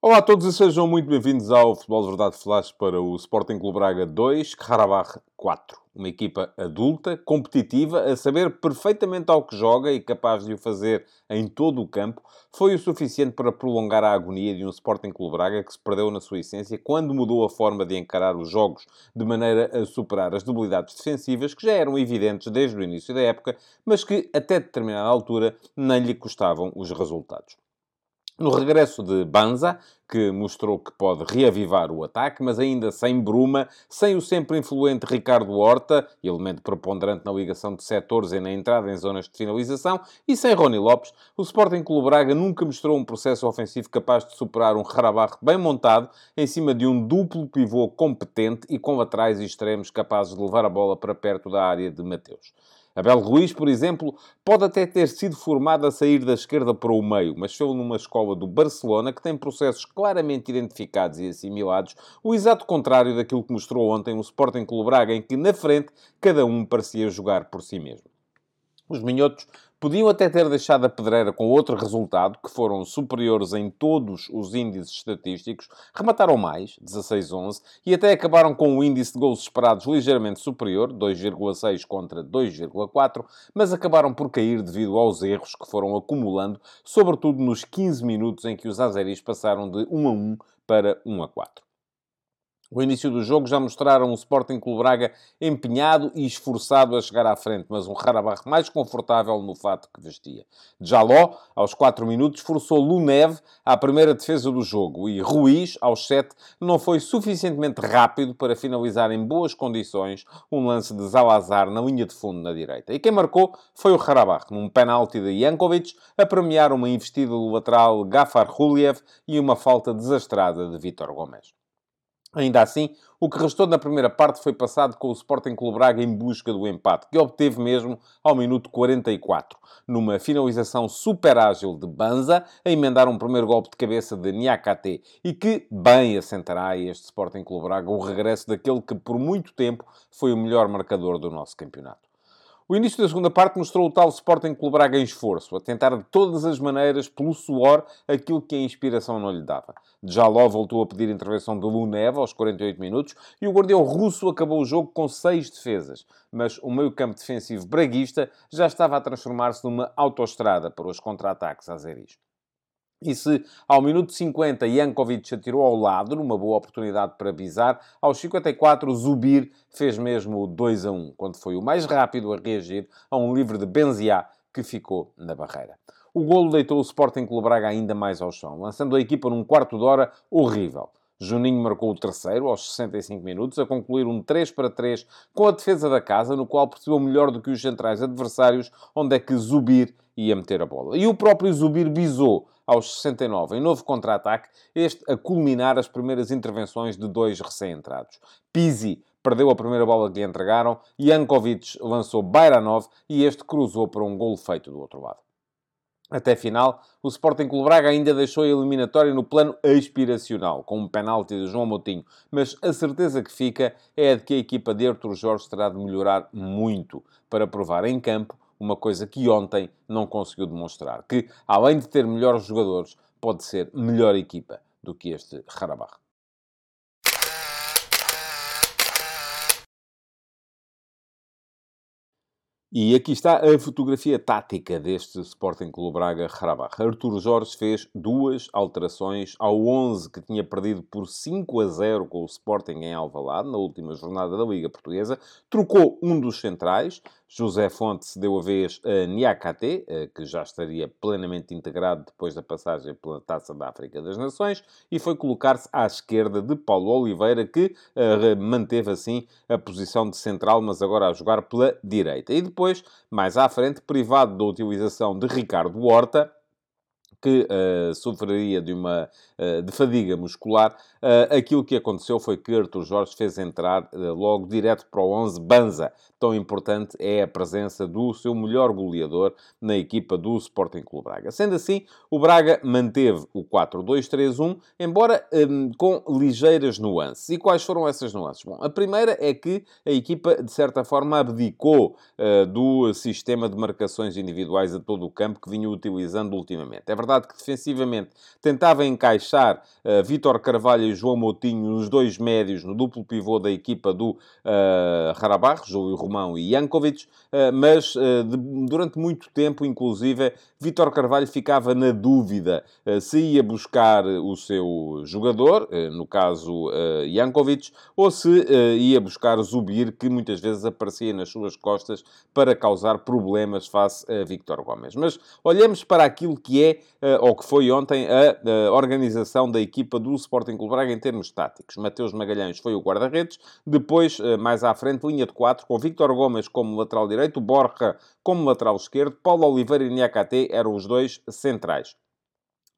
Olá a todos e sejam muito bem-vindos ao Futebol de Verdade Flash para o Sporting Clube Braga 2, Karabakh 4 uma equipa adulta, competitiva, a saber perfeitamente ao que joga e capaz de o fazer em todo o campo, foi o suficiente para prolongar a agonia de um Sporting Clube Braga que se perdeu na sua essência quando mudou a forma de encarar os jogos de maneira a superar as debilidades defensivas que já eram evidentes desde o início da época, mas que até determinada altura nem lhe custavam os resultados. No regresso de Banza, que mostrou que pode reavivar o ataque, mas ainda sem Bruma, sem o sempre influente Ricardo Horta, elemento preponderante na ligação de setores e na entrada em zonas de finalização, e sem Rony Lopes, o Sporting Clube Braga nunca mostrou um processo ofensivo capaz de superar um Karabakh bem montado, em cima de um duplo pivô competente e com laterais extremos capazes de levar a bola para perto da área de Mateus. Abel Ruiz, por exemplo, pode até ter sido formado a sair da esquerda para o meio, mas foi numa escola do Barcelona que tem processos claramente identificados e assimilados, o exato contrário daquilo que mostrou ontem o Sporting Clube Braga, em que na frente cada um parecia jogar por si mesmo. Os minhotos Podiam até ter deixado a pedreira com outro resultado, que foram superiores em todos os índices estatísticos, remataram mais, 16-11, e até acabaram com o índice de gols esperados ligeiramente superior, 2,6 contra 2,4, mas acabaram por cair devido aos erros que foram acumulando, sobretudo nos 15 minutos em que os azeris passaram de 1 a 1 para 1 a 4. O início do jogo já mostraram o Sporting Clube Braga empenhado e esforçado a chegar à frente, mas um Karabakh mais confortável no fato que vestia. Jaló, aos 4 minutos, forçou Lunev à primeira defesa do jogo e Ruiz, aos 7, não foi suficientemente rápido para finalizar em boas condições um lance de Zalazar na linha de fundo na direita. E quem marcou foi o Karabakh, num penalti de Jankovic, a premiar uma investida do lateral Gafar Huliev e uma falta desastrada de Vítor Gomes. Ainda assim, o que restou na primeira parte foi passado com o Sporting Clube Braga em busca do empate, que obteve mesmo ao minuto 44, numa finalização super ágil de Banza, a emendar um primeiro golpe de cabeça de Niakate, e que bem assentará a este Sporting Clube Braga o regresso daquele que por muito tempo foi o melhor marcador do nosso campeonato. O início da segunda parte mostrou o tal Sporting Clube Braga em esforço, a tentar de todas as maneiras, pelo suor, aquilo que a inspiração não lhe dava. Jaló voltou a pedir intervenção de Luneva aos 48 minutos e o guardião russo acabou o jogo com seis defesas. Mas o meio-campo defensivo braguista já estava a transformar-se numa autoestrada para os contra-ataques azeris. E se ao minuto 50 Jankovic atirou ao lado, numa boa oportunidade para bizar, aos 54 Zubir fez mesmo o 2 a 1, quando foi o mais rápido a reagir a um livre de Benzia que ficou na barreira. O golo deitou o Sporting Clube Braga ainda mais ao chão, lançando a equipa num quarto de hora horrível. Juninho marcou o terceiro aos 65 minutos, a concluir um 3 para 3 com a defesa da casa, no qual percebeu melhor do que os centrais adversários onde é que Zubir ia meter a bola. E o próprio Zubir bisou aos 69, em novo contra-ataque, este a culminar as primeiras intervenções de dois recém-entrados. Pizzi perdeu a primeira bola que lhe entregaram, Jankovic lançou Bairanov e este cruzou para um golo feito do outro lado. Até final, o Sporting Clube Braga ainda deixou a eliminatória no plano aspiracional, com um penalti de João Moutinho, mas a certeza que fica é a de que a equipa de Artur Jorge terá de melhorar muito para provar em campo uma coisa que ontem não conseguiu demonstrar, que, além de ter melhores jogadores, pode ser melhor equipa do que este Harabach. E aqui está a fotografia tática deste Sporting Clube Braga-Harabach. Artur Jorge fez duas alterações ao 11 que tinha perdido por 5 a 0 com o Sporting em Alvalade, na última jornada da Liga Portuguesa. Trocou um dos centrais, José Fonte deu a vez a Niakate, eh, que já estaria plenamente integrado depois da passagem pela Taça da África das Nações, e foi colocar-se à esquerda de Paulo Oliveira, que uh, manteve assim a posição de central, mas agora a jogar pela direita. E depois, mais à frente, privado da utilização de Ricardo Horta, que uh, sofreria de uma uh, de fadiga muscular, uh, aquilo que aconteceu foi que Arthur Jorge fez entrar logo direto para o 11 Banza. Tão importante é a presença do seu melhor goleador na equipa do Sporting Clube Braga. Sendo assim, o Braga manteve o 4-2-3-1, embora um, com ligeiras nuances. E quais foram essas nuances? Bom, a primeira é que a equipa, de certa forma, abdicou do sistema de marcações individuais a todo o campo que vinha utilizando ultimamente. É verdade verdade que defensivamente tentava encaixar uh, Vítor Carvalho e João Moutinho nos dois médios, no duplo pivô da equipa do uh, Harabach, Júlio Romão e Jankovic, uh, mas uh, de, durante muito tempo, inclusive, Vítor Carvalho ficava na dúvida se ia buscar o seu jogador, no caso Jankovic, ou se ia buscar Zubir, que muitas vezes aparecia nas suas costas para causar problemas face a Victor Gomes. Mas olhemos para aquilo que é ou que foi ontem, a, a organização da equipa do Sporting Clube Braga em termos táticos. Mateus Magalhães foi o guarda-redes, depois, uh, mais à frente, linha de 4, com Victor Gomes como lateral direito, Borja como lateral esquerdo, Paulo Oliveira e Niakate eram os dois centrais.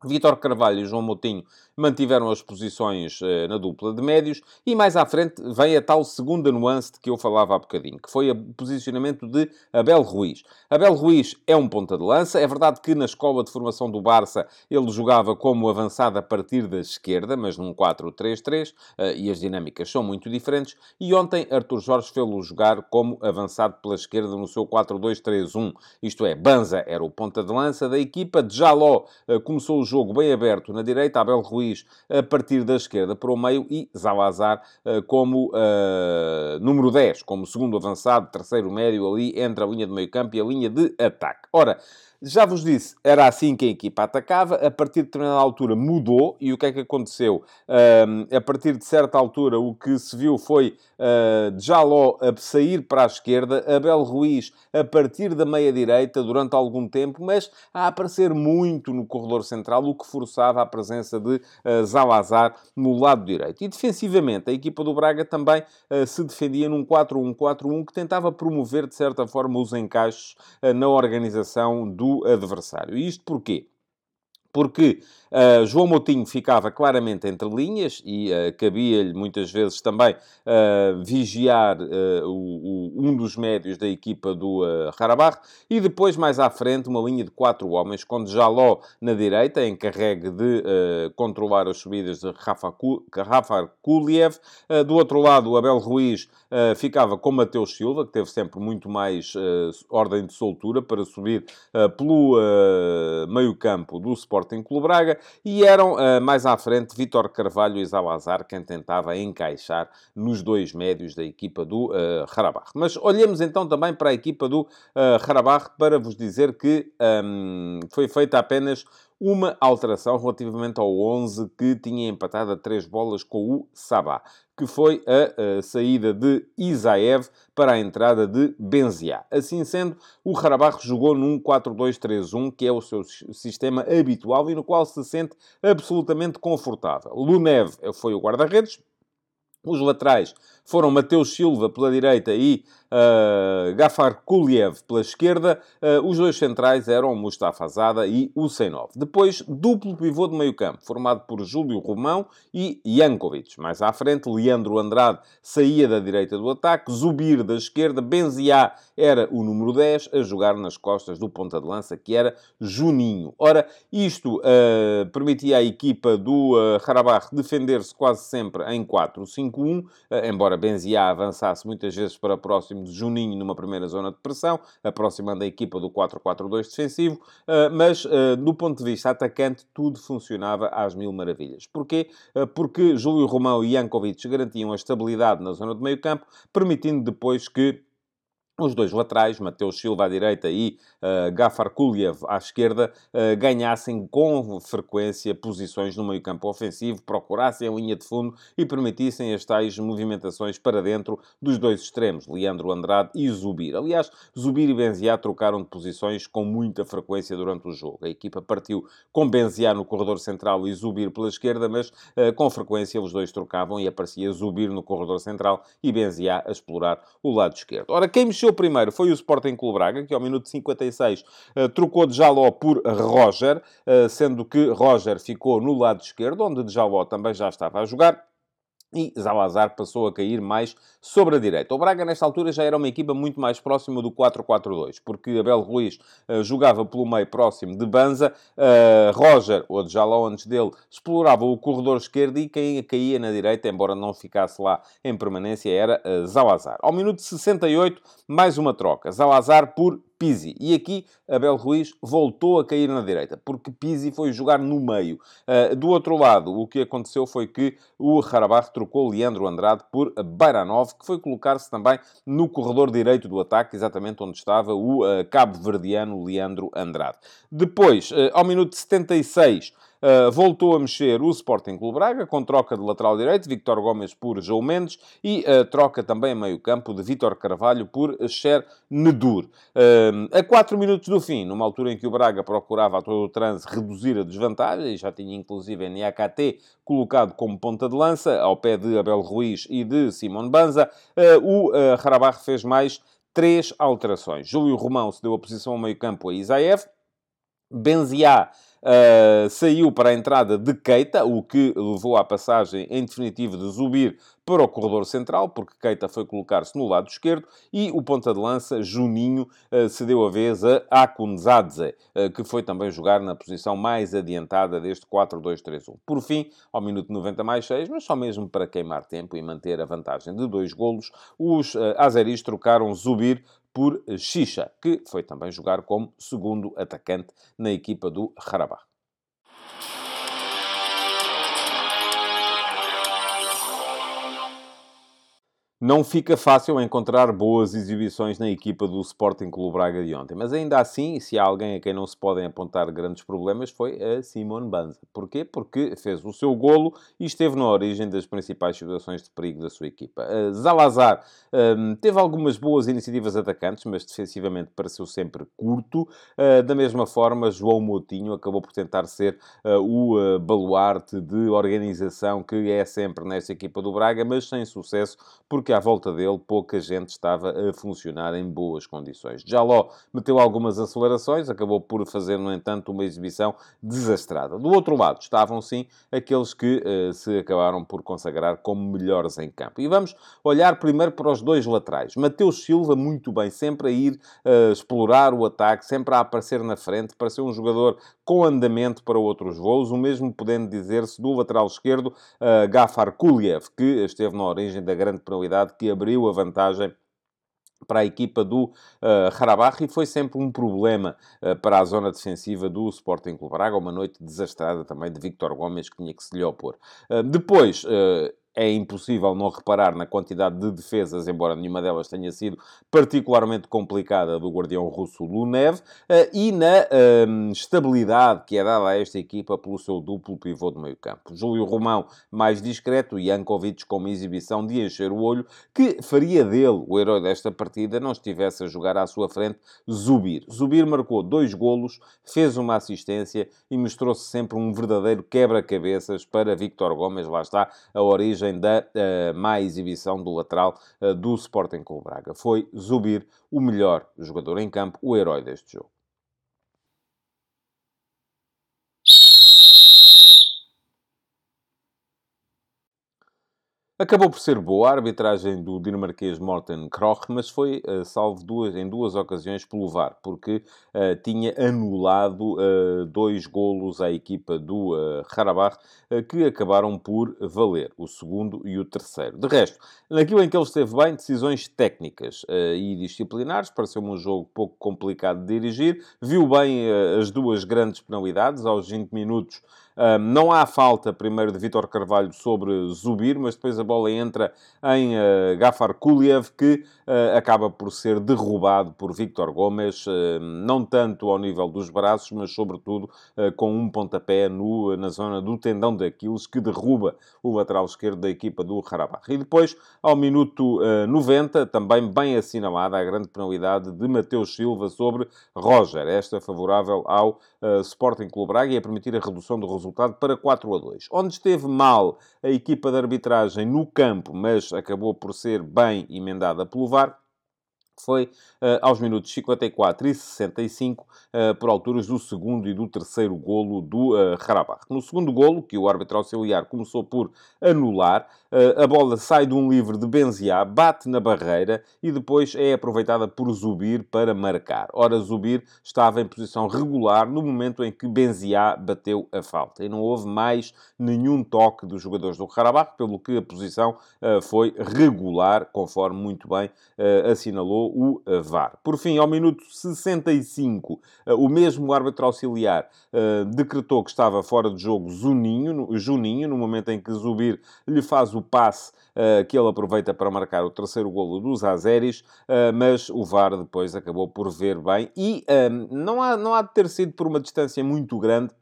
Vitor Carvalho e João Moutinho mantiveram as posições uh, na dupla de médios e mais à frente vem a tal segunda nuance de que eu falava há bocadinho, que foi o posicionamento de Abel Ruiz. Abel Ruiz é um ponta de lança, é verdade que na escola de formação do Barça ele jogava como avançado a partir da esquerda, mas num 4-3-3 uh, eh, e as dinâmicas são muito diferentes e ontem Artur Jorge fez-lo jogar como avançado pela esquerda no seu 4-2-3-1, isto é, Banza era o ponta de lança da equipa, Jaló uh, começou o jogo bem aberto na direita, Abel Ruiz a partir da esquerda para o meio e Zalazar uh, como uh, número 10, como segundo avançado, terceiro médio ali entre a linha de meio campo e a linha de ataque. Ora, Já vos disse, era assim que a equipa atacava. A partir de determinada altura mudou. E o que é que aconteceu? Um, a partir de certa altura, o que se viu foi uh, Jaló a sair para a esquerda, Abel Ruiz a partir da meia-direita durante algum tempo, mas a aparecer muito no corredor central, o que forçava a presença de uh, Zalazar no lado direito. E defensivamente, a equipa do Braga também uh, se defendia num 4-1-4-1 que tentava promover, de certa forma, os encaixes uh, na organização do adversário. E isto porquê? Porque Uh, João Moutinho ficava claramente entre linhas e uh, cabia-lhe muitas vezes também uh, vigiar o, o, um dos médios da equipa do uh, e depois mais à frente uma linha de quatro homens com Jaló na direita, encarregue de controlar as subidas de Rafa, Rafa Kuliev. do outro lado, Abel Ruiz ficava com Mateus Silva, que teve sempre muito mais ordem de soltura para subir pelo meio campo do Sporting Clube Braga e eram uh, mais à frente Vítor Carvalho e Zalazar quem tentava encaixar nos dois médios da equipa do uh, Harabach. Mas olhemos então também para a equipa do uh, Harabach para vos dizer que um, foi feita apenas uma alteração relativamente ao 11 que tinha empatado a três bolas com o Sabah, que foi a, a saída de Isaev para a entrada de Benzia. Assim sendo, o Harabarro jogou num 4-2-3-1, que é o seu sistema habitual e no qual se sente absolutamente confortável. Lunev foi o guarda-redes, os laterais foram Mateus Silva pela direita e uh, Gafar Kuliev pela esquerda. Uh, os dois centrais eram Mustafa Zada e Usenov. Depois, duplo pivô de meio campo, formado por Júlio Romão e Jankovic. Mais à frente, Leandro Andrade saía da direita do ataque, Zubir da esquerda, Benzia era o número 10, a jogar nas costas do ponta de lança, que era Juninho. Ora, isto uh, permitia à equipa do uh, Harabach defender-se quase sempre em 4-5-1, embora Benzia avançasse muitas vezes para próximo de Juninho numa primeira zona de pressão, aproximando a equipa do 4-4-2 defensivo, eh, mas eh, do ponto de vista atacante tudo funcionava às mil maravilhas. Porquê? Eh, porque Júlio Romão e Jankovic garantiam a estabilidade na zona de meio campo, permitindo depois que os dois laterais, Mateus Silva à direita e uh, Gafar Kuliev à esquerda, uh, ganhassem com frequência posições no meio campo ofensivo, procurassem a linha de fundo e permitissem as tais movimentações para dentro dos dois extremos, Leandro Andrade e Zubir. Aliás, Zubir e Benzia trocaram de posições com muita frequência durante o jogo. A equipa partiu com Benzia no corredor central e Zubir pela esquerda, mas uh, com frequência os dois trocavam e aparecia Zubir no corredor central e Benzia a explorar o lado esquerdo. Ora, quem mexeu o primeiro foi o Sporting Clube Braga, que ao minuto 56 uh, trocou de Jaló por Roger, uh, sendo que Roger ficou no lado esquerdo, onde de Jaló também já estava a jogar e Zalazar passou a cair mais sobre a direita. O Braga, nesta altura, já era uma equipa muito mais próxima do 4-4-2, porque Abel Ruiz uh, jogava pelo meio próximo de Banza, uh, Roger, ou de Jaló antes dele, explorava o corredor esquerdo e quem caía na direita, embora não ficasse lá em permanência, era uh, Zalazar. Ao minuto 68, mais uma troca. Zalazar por Pizzi. E aqui Abel Ruiz voltou a cair na direita, porque Pizzi foi jogar no meio. Uh, do outro lado, o que aconteceu foi que o Harabar trocou Leandro Andrade por Bairanov, que foi colocar-se também no corredor direito do ataque, exatamente onde estava o uh, cabo-verdiano Leandro Andrade. Depois, uh, ao minuto 76, Uh, voltou a mexer o Sporting Clube Braga, com troca de lateral direito, Victor Gomes por João Mendes, e uh, troca também a meio campo de Vítor Carvalho por Cher Nedur. Uh, a 4 minutos do fim, numa altura em que o Braga procurava a todo o trânsito reduzir a desvantagem, e já tinha inclusive NAKT colocado como ponta de lança, ao pé de Abel Ruiz e de Simon Banza, o Harabar fez mais três alterações. Júlio Romão cedeu a posição ao meio campo a Isaev, Benzia uh, saiu para a entrada de Keita, o que levou à passagem em definitivo de Zubir para o corredor central, porque Keita foi colocar-se no lado esquerdo, e o ponta de lança, Juninho, uh, cedeu a vez a Akunzadze, uh, que foi também jogar na posição mais adiantada deste 4-2-3-1. Por fim, ao minuto 90 mais 6, mas só mesmo para queimar tempo e manter a vantagem de dois golos, os uh, azeris trocaram Zubir por Xixa, que foi também jogar como segundo atacante na equipa do Harabach. Não fica fácil encontrar boas exibições na equipa do Sporting Clube Braga de ontem. Mas ainda assim, se há alguém a quem não se podem apontar grandes problemas, foi a Simone Banza. Porquê? Porque fez o seu golo e esteve na origem das principais situações de perigo da sua equipa. Uh, Zalazar um, teve algumas boas iniciativas atacantes, mas defensivamente pareceu sempre curto. Uh, da mesma forma, João Moutinho acabou por tentar ser uh, o baluarte de organização que é sempre nesta equipa do Braga, mas sem sucesso, porque que à volta dele pouca gente estava a funcionar em boas condições. Jaló meteu algumas acelerações, acabou por fazer, no entanto, uma exibição desastrada. Do outro lado estavam, sim, aqueles que uh, se acabaram por consagrar como melhores em campo. E vamos olhar primeiro para os dois laterais. Mateus Silva, muito bem, sempre a ir uh, explorar o ataque, sempre a aparecer na frente, para ser um jogador com andamento para outros voos, o mesmo podendo dizer-se do lateral esquerdo, uh, Gafar Kuliev, que esteve na origem da grande penalidade que abriu a vantagem para a equipa do uh, Harabach e foi sempre um problema uh, para a zona defensiva do Sporting Clube Braga, uma noite desastrada também de Victor Gomes que tinha que se lhe opor. Uh, depois, é impossível não reparar na quantidade de defesas, embora nenhuma delas tenha sido particularmente complicada do guardião russo Lunev, eh, e na um, estabilidade que é dada a esta equipa pelo seu duplo pivô de meio campo. Júlio Romão, mais discreto, e Jankovic com uma exibição de encher o olho, que faria dele, o herói desta partida, não estivesse a jogar à sua frente Zubir. Zubir marcou dois golos, fez uma assistência e mostrou-se sempre um verdadeiro quebra-cabeças para Victor Gomes, lá está a origem origem da uh, má exibição do lateral uh, do Sporting Clube Braga. Foi Zubir o melhor jogador em campo, o herói deste jogo. Acabou por ser boa a arbitragem do dinamarquês Morten Kroch, mas foi uh, salvo duas, em duas ocasiões pelo VAR, porque uh, tinha anulado uh, dois golos à equipa do uh, Harabach, que acabaram por valer, o segundo e o terceiro. De resto, naquilo em que ele esteve bem, decisões técnicas e disciplinares, pareceu-me um jogo pouco complicado de dirigir, viu bem as duas grandes penalidades, aos 20 minutos não há falta, primeiro, de Vitor Carvalho sobre Zubir, mas depois a bola entra em uh, Gafar Kuliev, que uh, acaba por ser derrubado por Victor Gomes, não tanto ao nível dos braços, mas sobretudo com um pontapé no, na zona do tendão de Aquiles, que derruba o lateral esquerdo da equipa do Harabach. E depois, ao minuto 90, também bem assinalada a grande penalidade de Mateus Silva sobre Roger, esta favorável ao Sporting Clube Braga e a permitir a redução do resultado para 4 a 2. Onde esteve mal a equipa de arbitragem no campo, mas acabou por ser bem emendada pelo VAR, foi uh, aos minutos 54 e 65, uh, eh, por alturas do segundo e do terceiro golo do uh. No segundo golo, que o árbitro auxiliar começou por anular, a bola sai de um livre de Benziá, bate na barreira e depois é aproveitada por Zubir para marcar. Ora, Zubir estava em posição regular no momento em que Benziá bateu a falta. E não houve mais nenhum toque dos jogadores do Harabach, pelo que a posição foi regular, conforme muito bem assinalou o eh, VAR. Por fim, ao minuto 65, eh, o mesmo árbitro auxiliar eh, decretou que estava fora de jogo Zuninho, Juninho, no momento em que Zubir lhe faz o passe que ele aproveita para marcar o terceiro golo dos Azeris, mas o VAR depois acabou por ver bem e não há, não há de ter sido por uma distância muito grande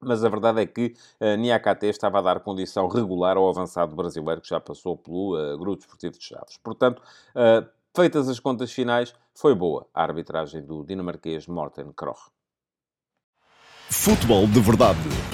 mas a verdade é que uh, Niakate estava a dar condição regular ao avançado brasileiro que já passou pelo uh, Grupo Desportivo de Chaves. Portanto, uh, Feitas as contas finais, foi boa a arbitragem do dinamarquês Morten Kroch. Futebol de Verdade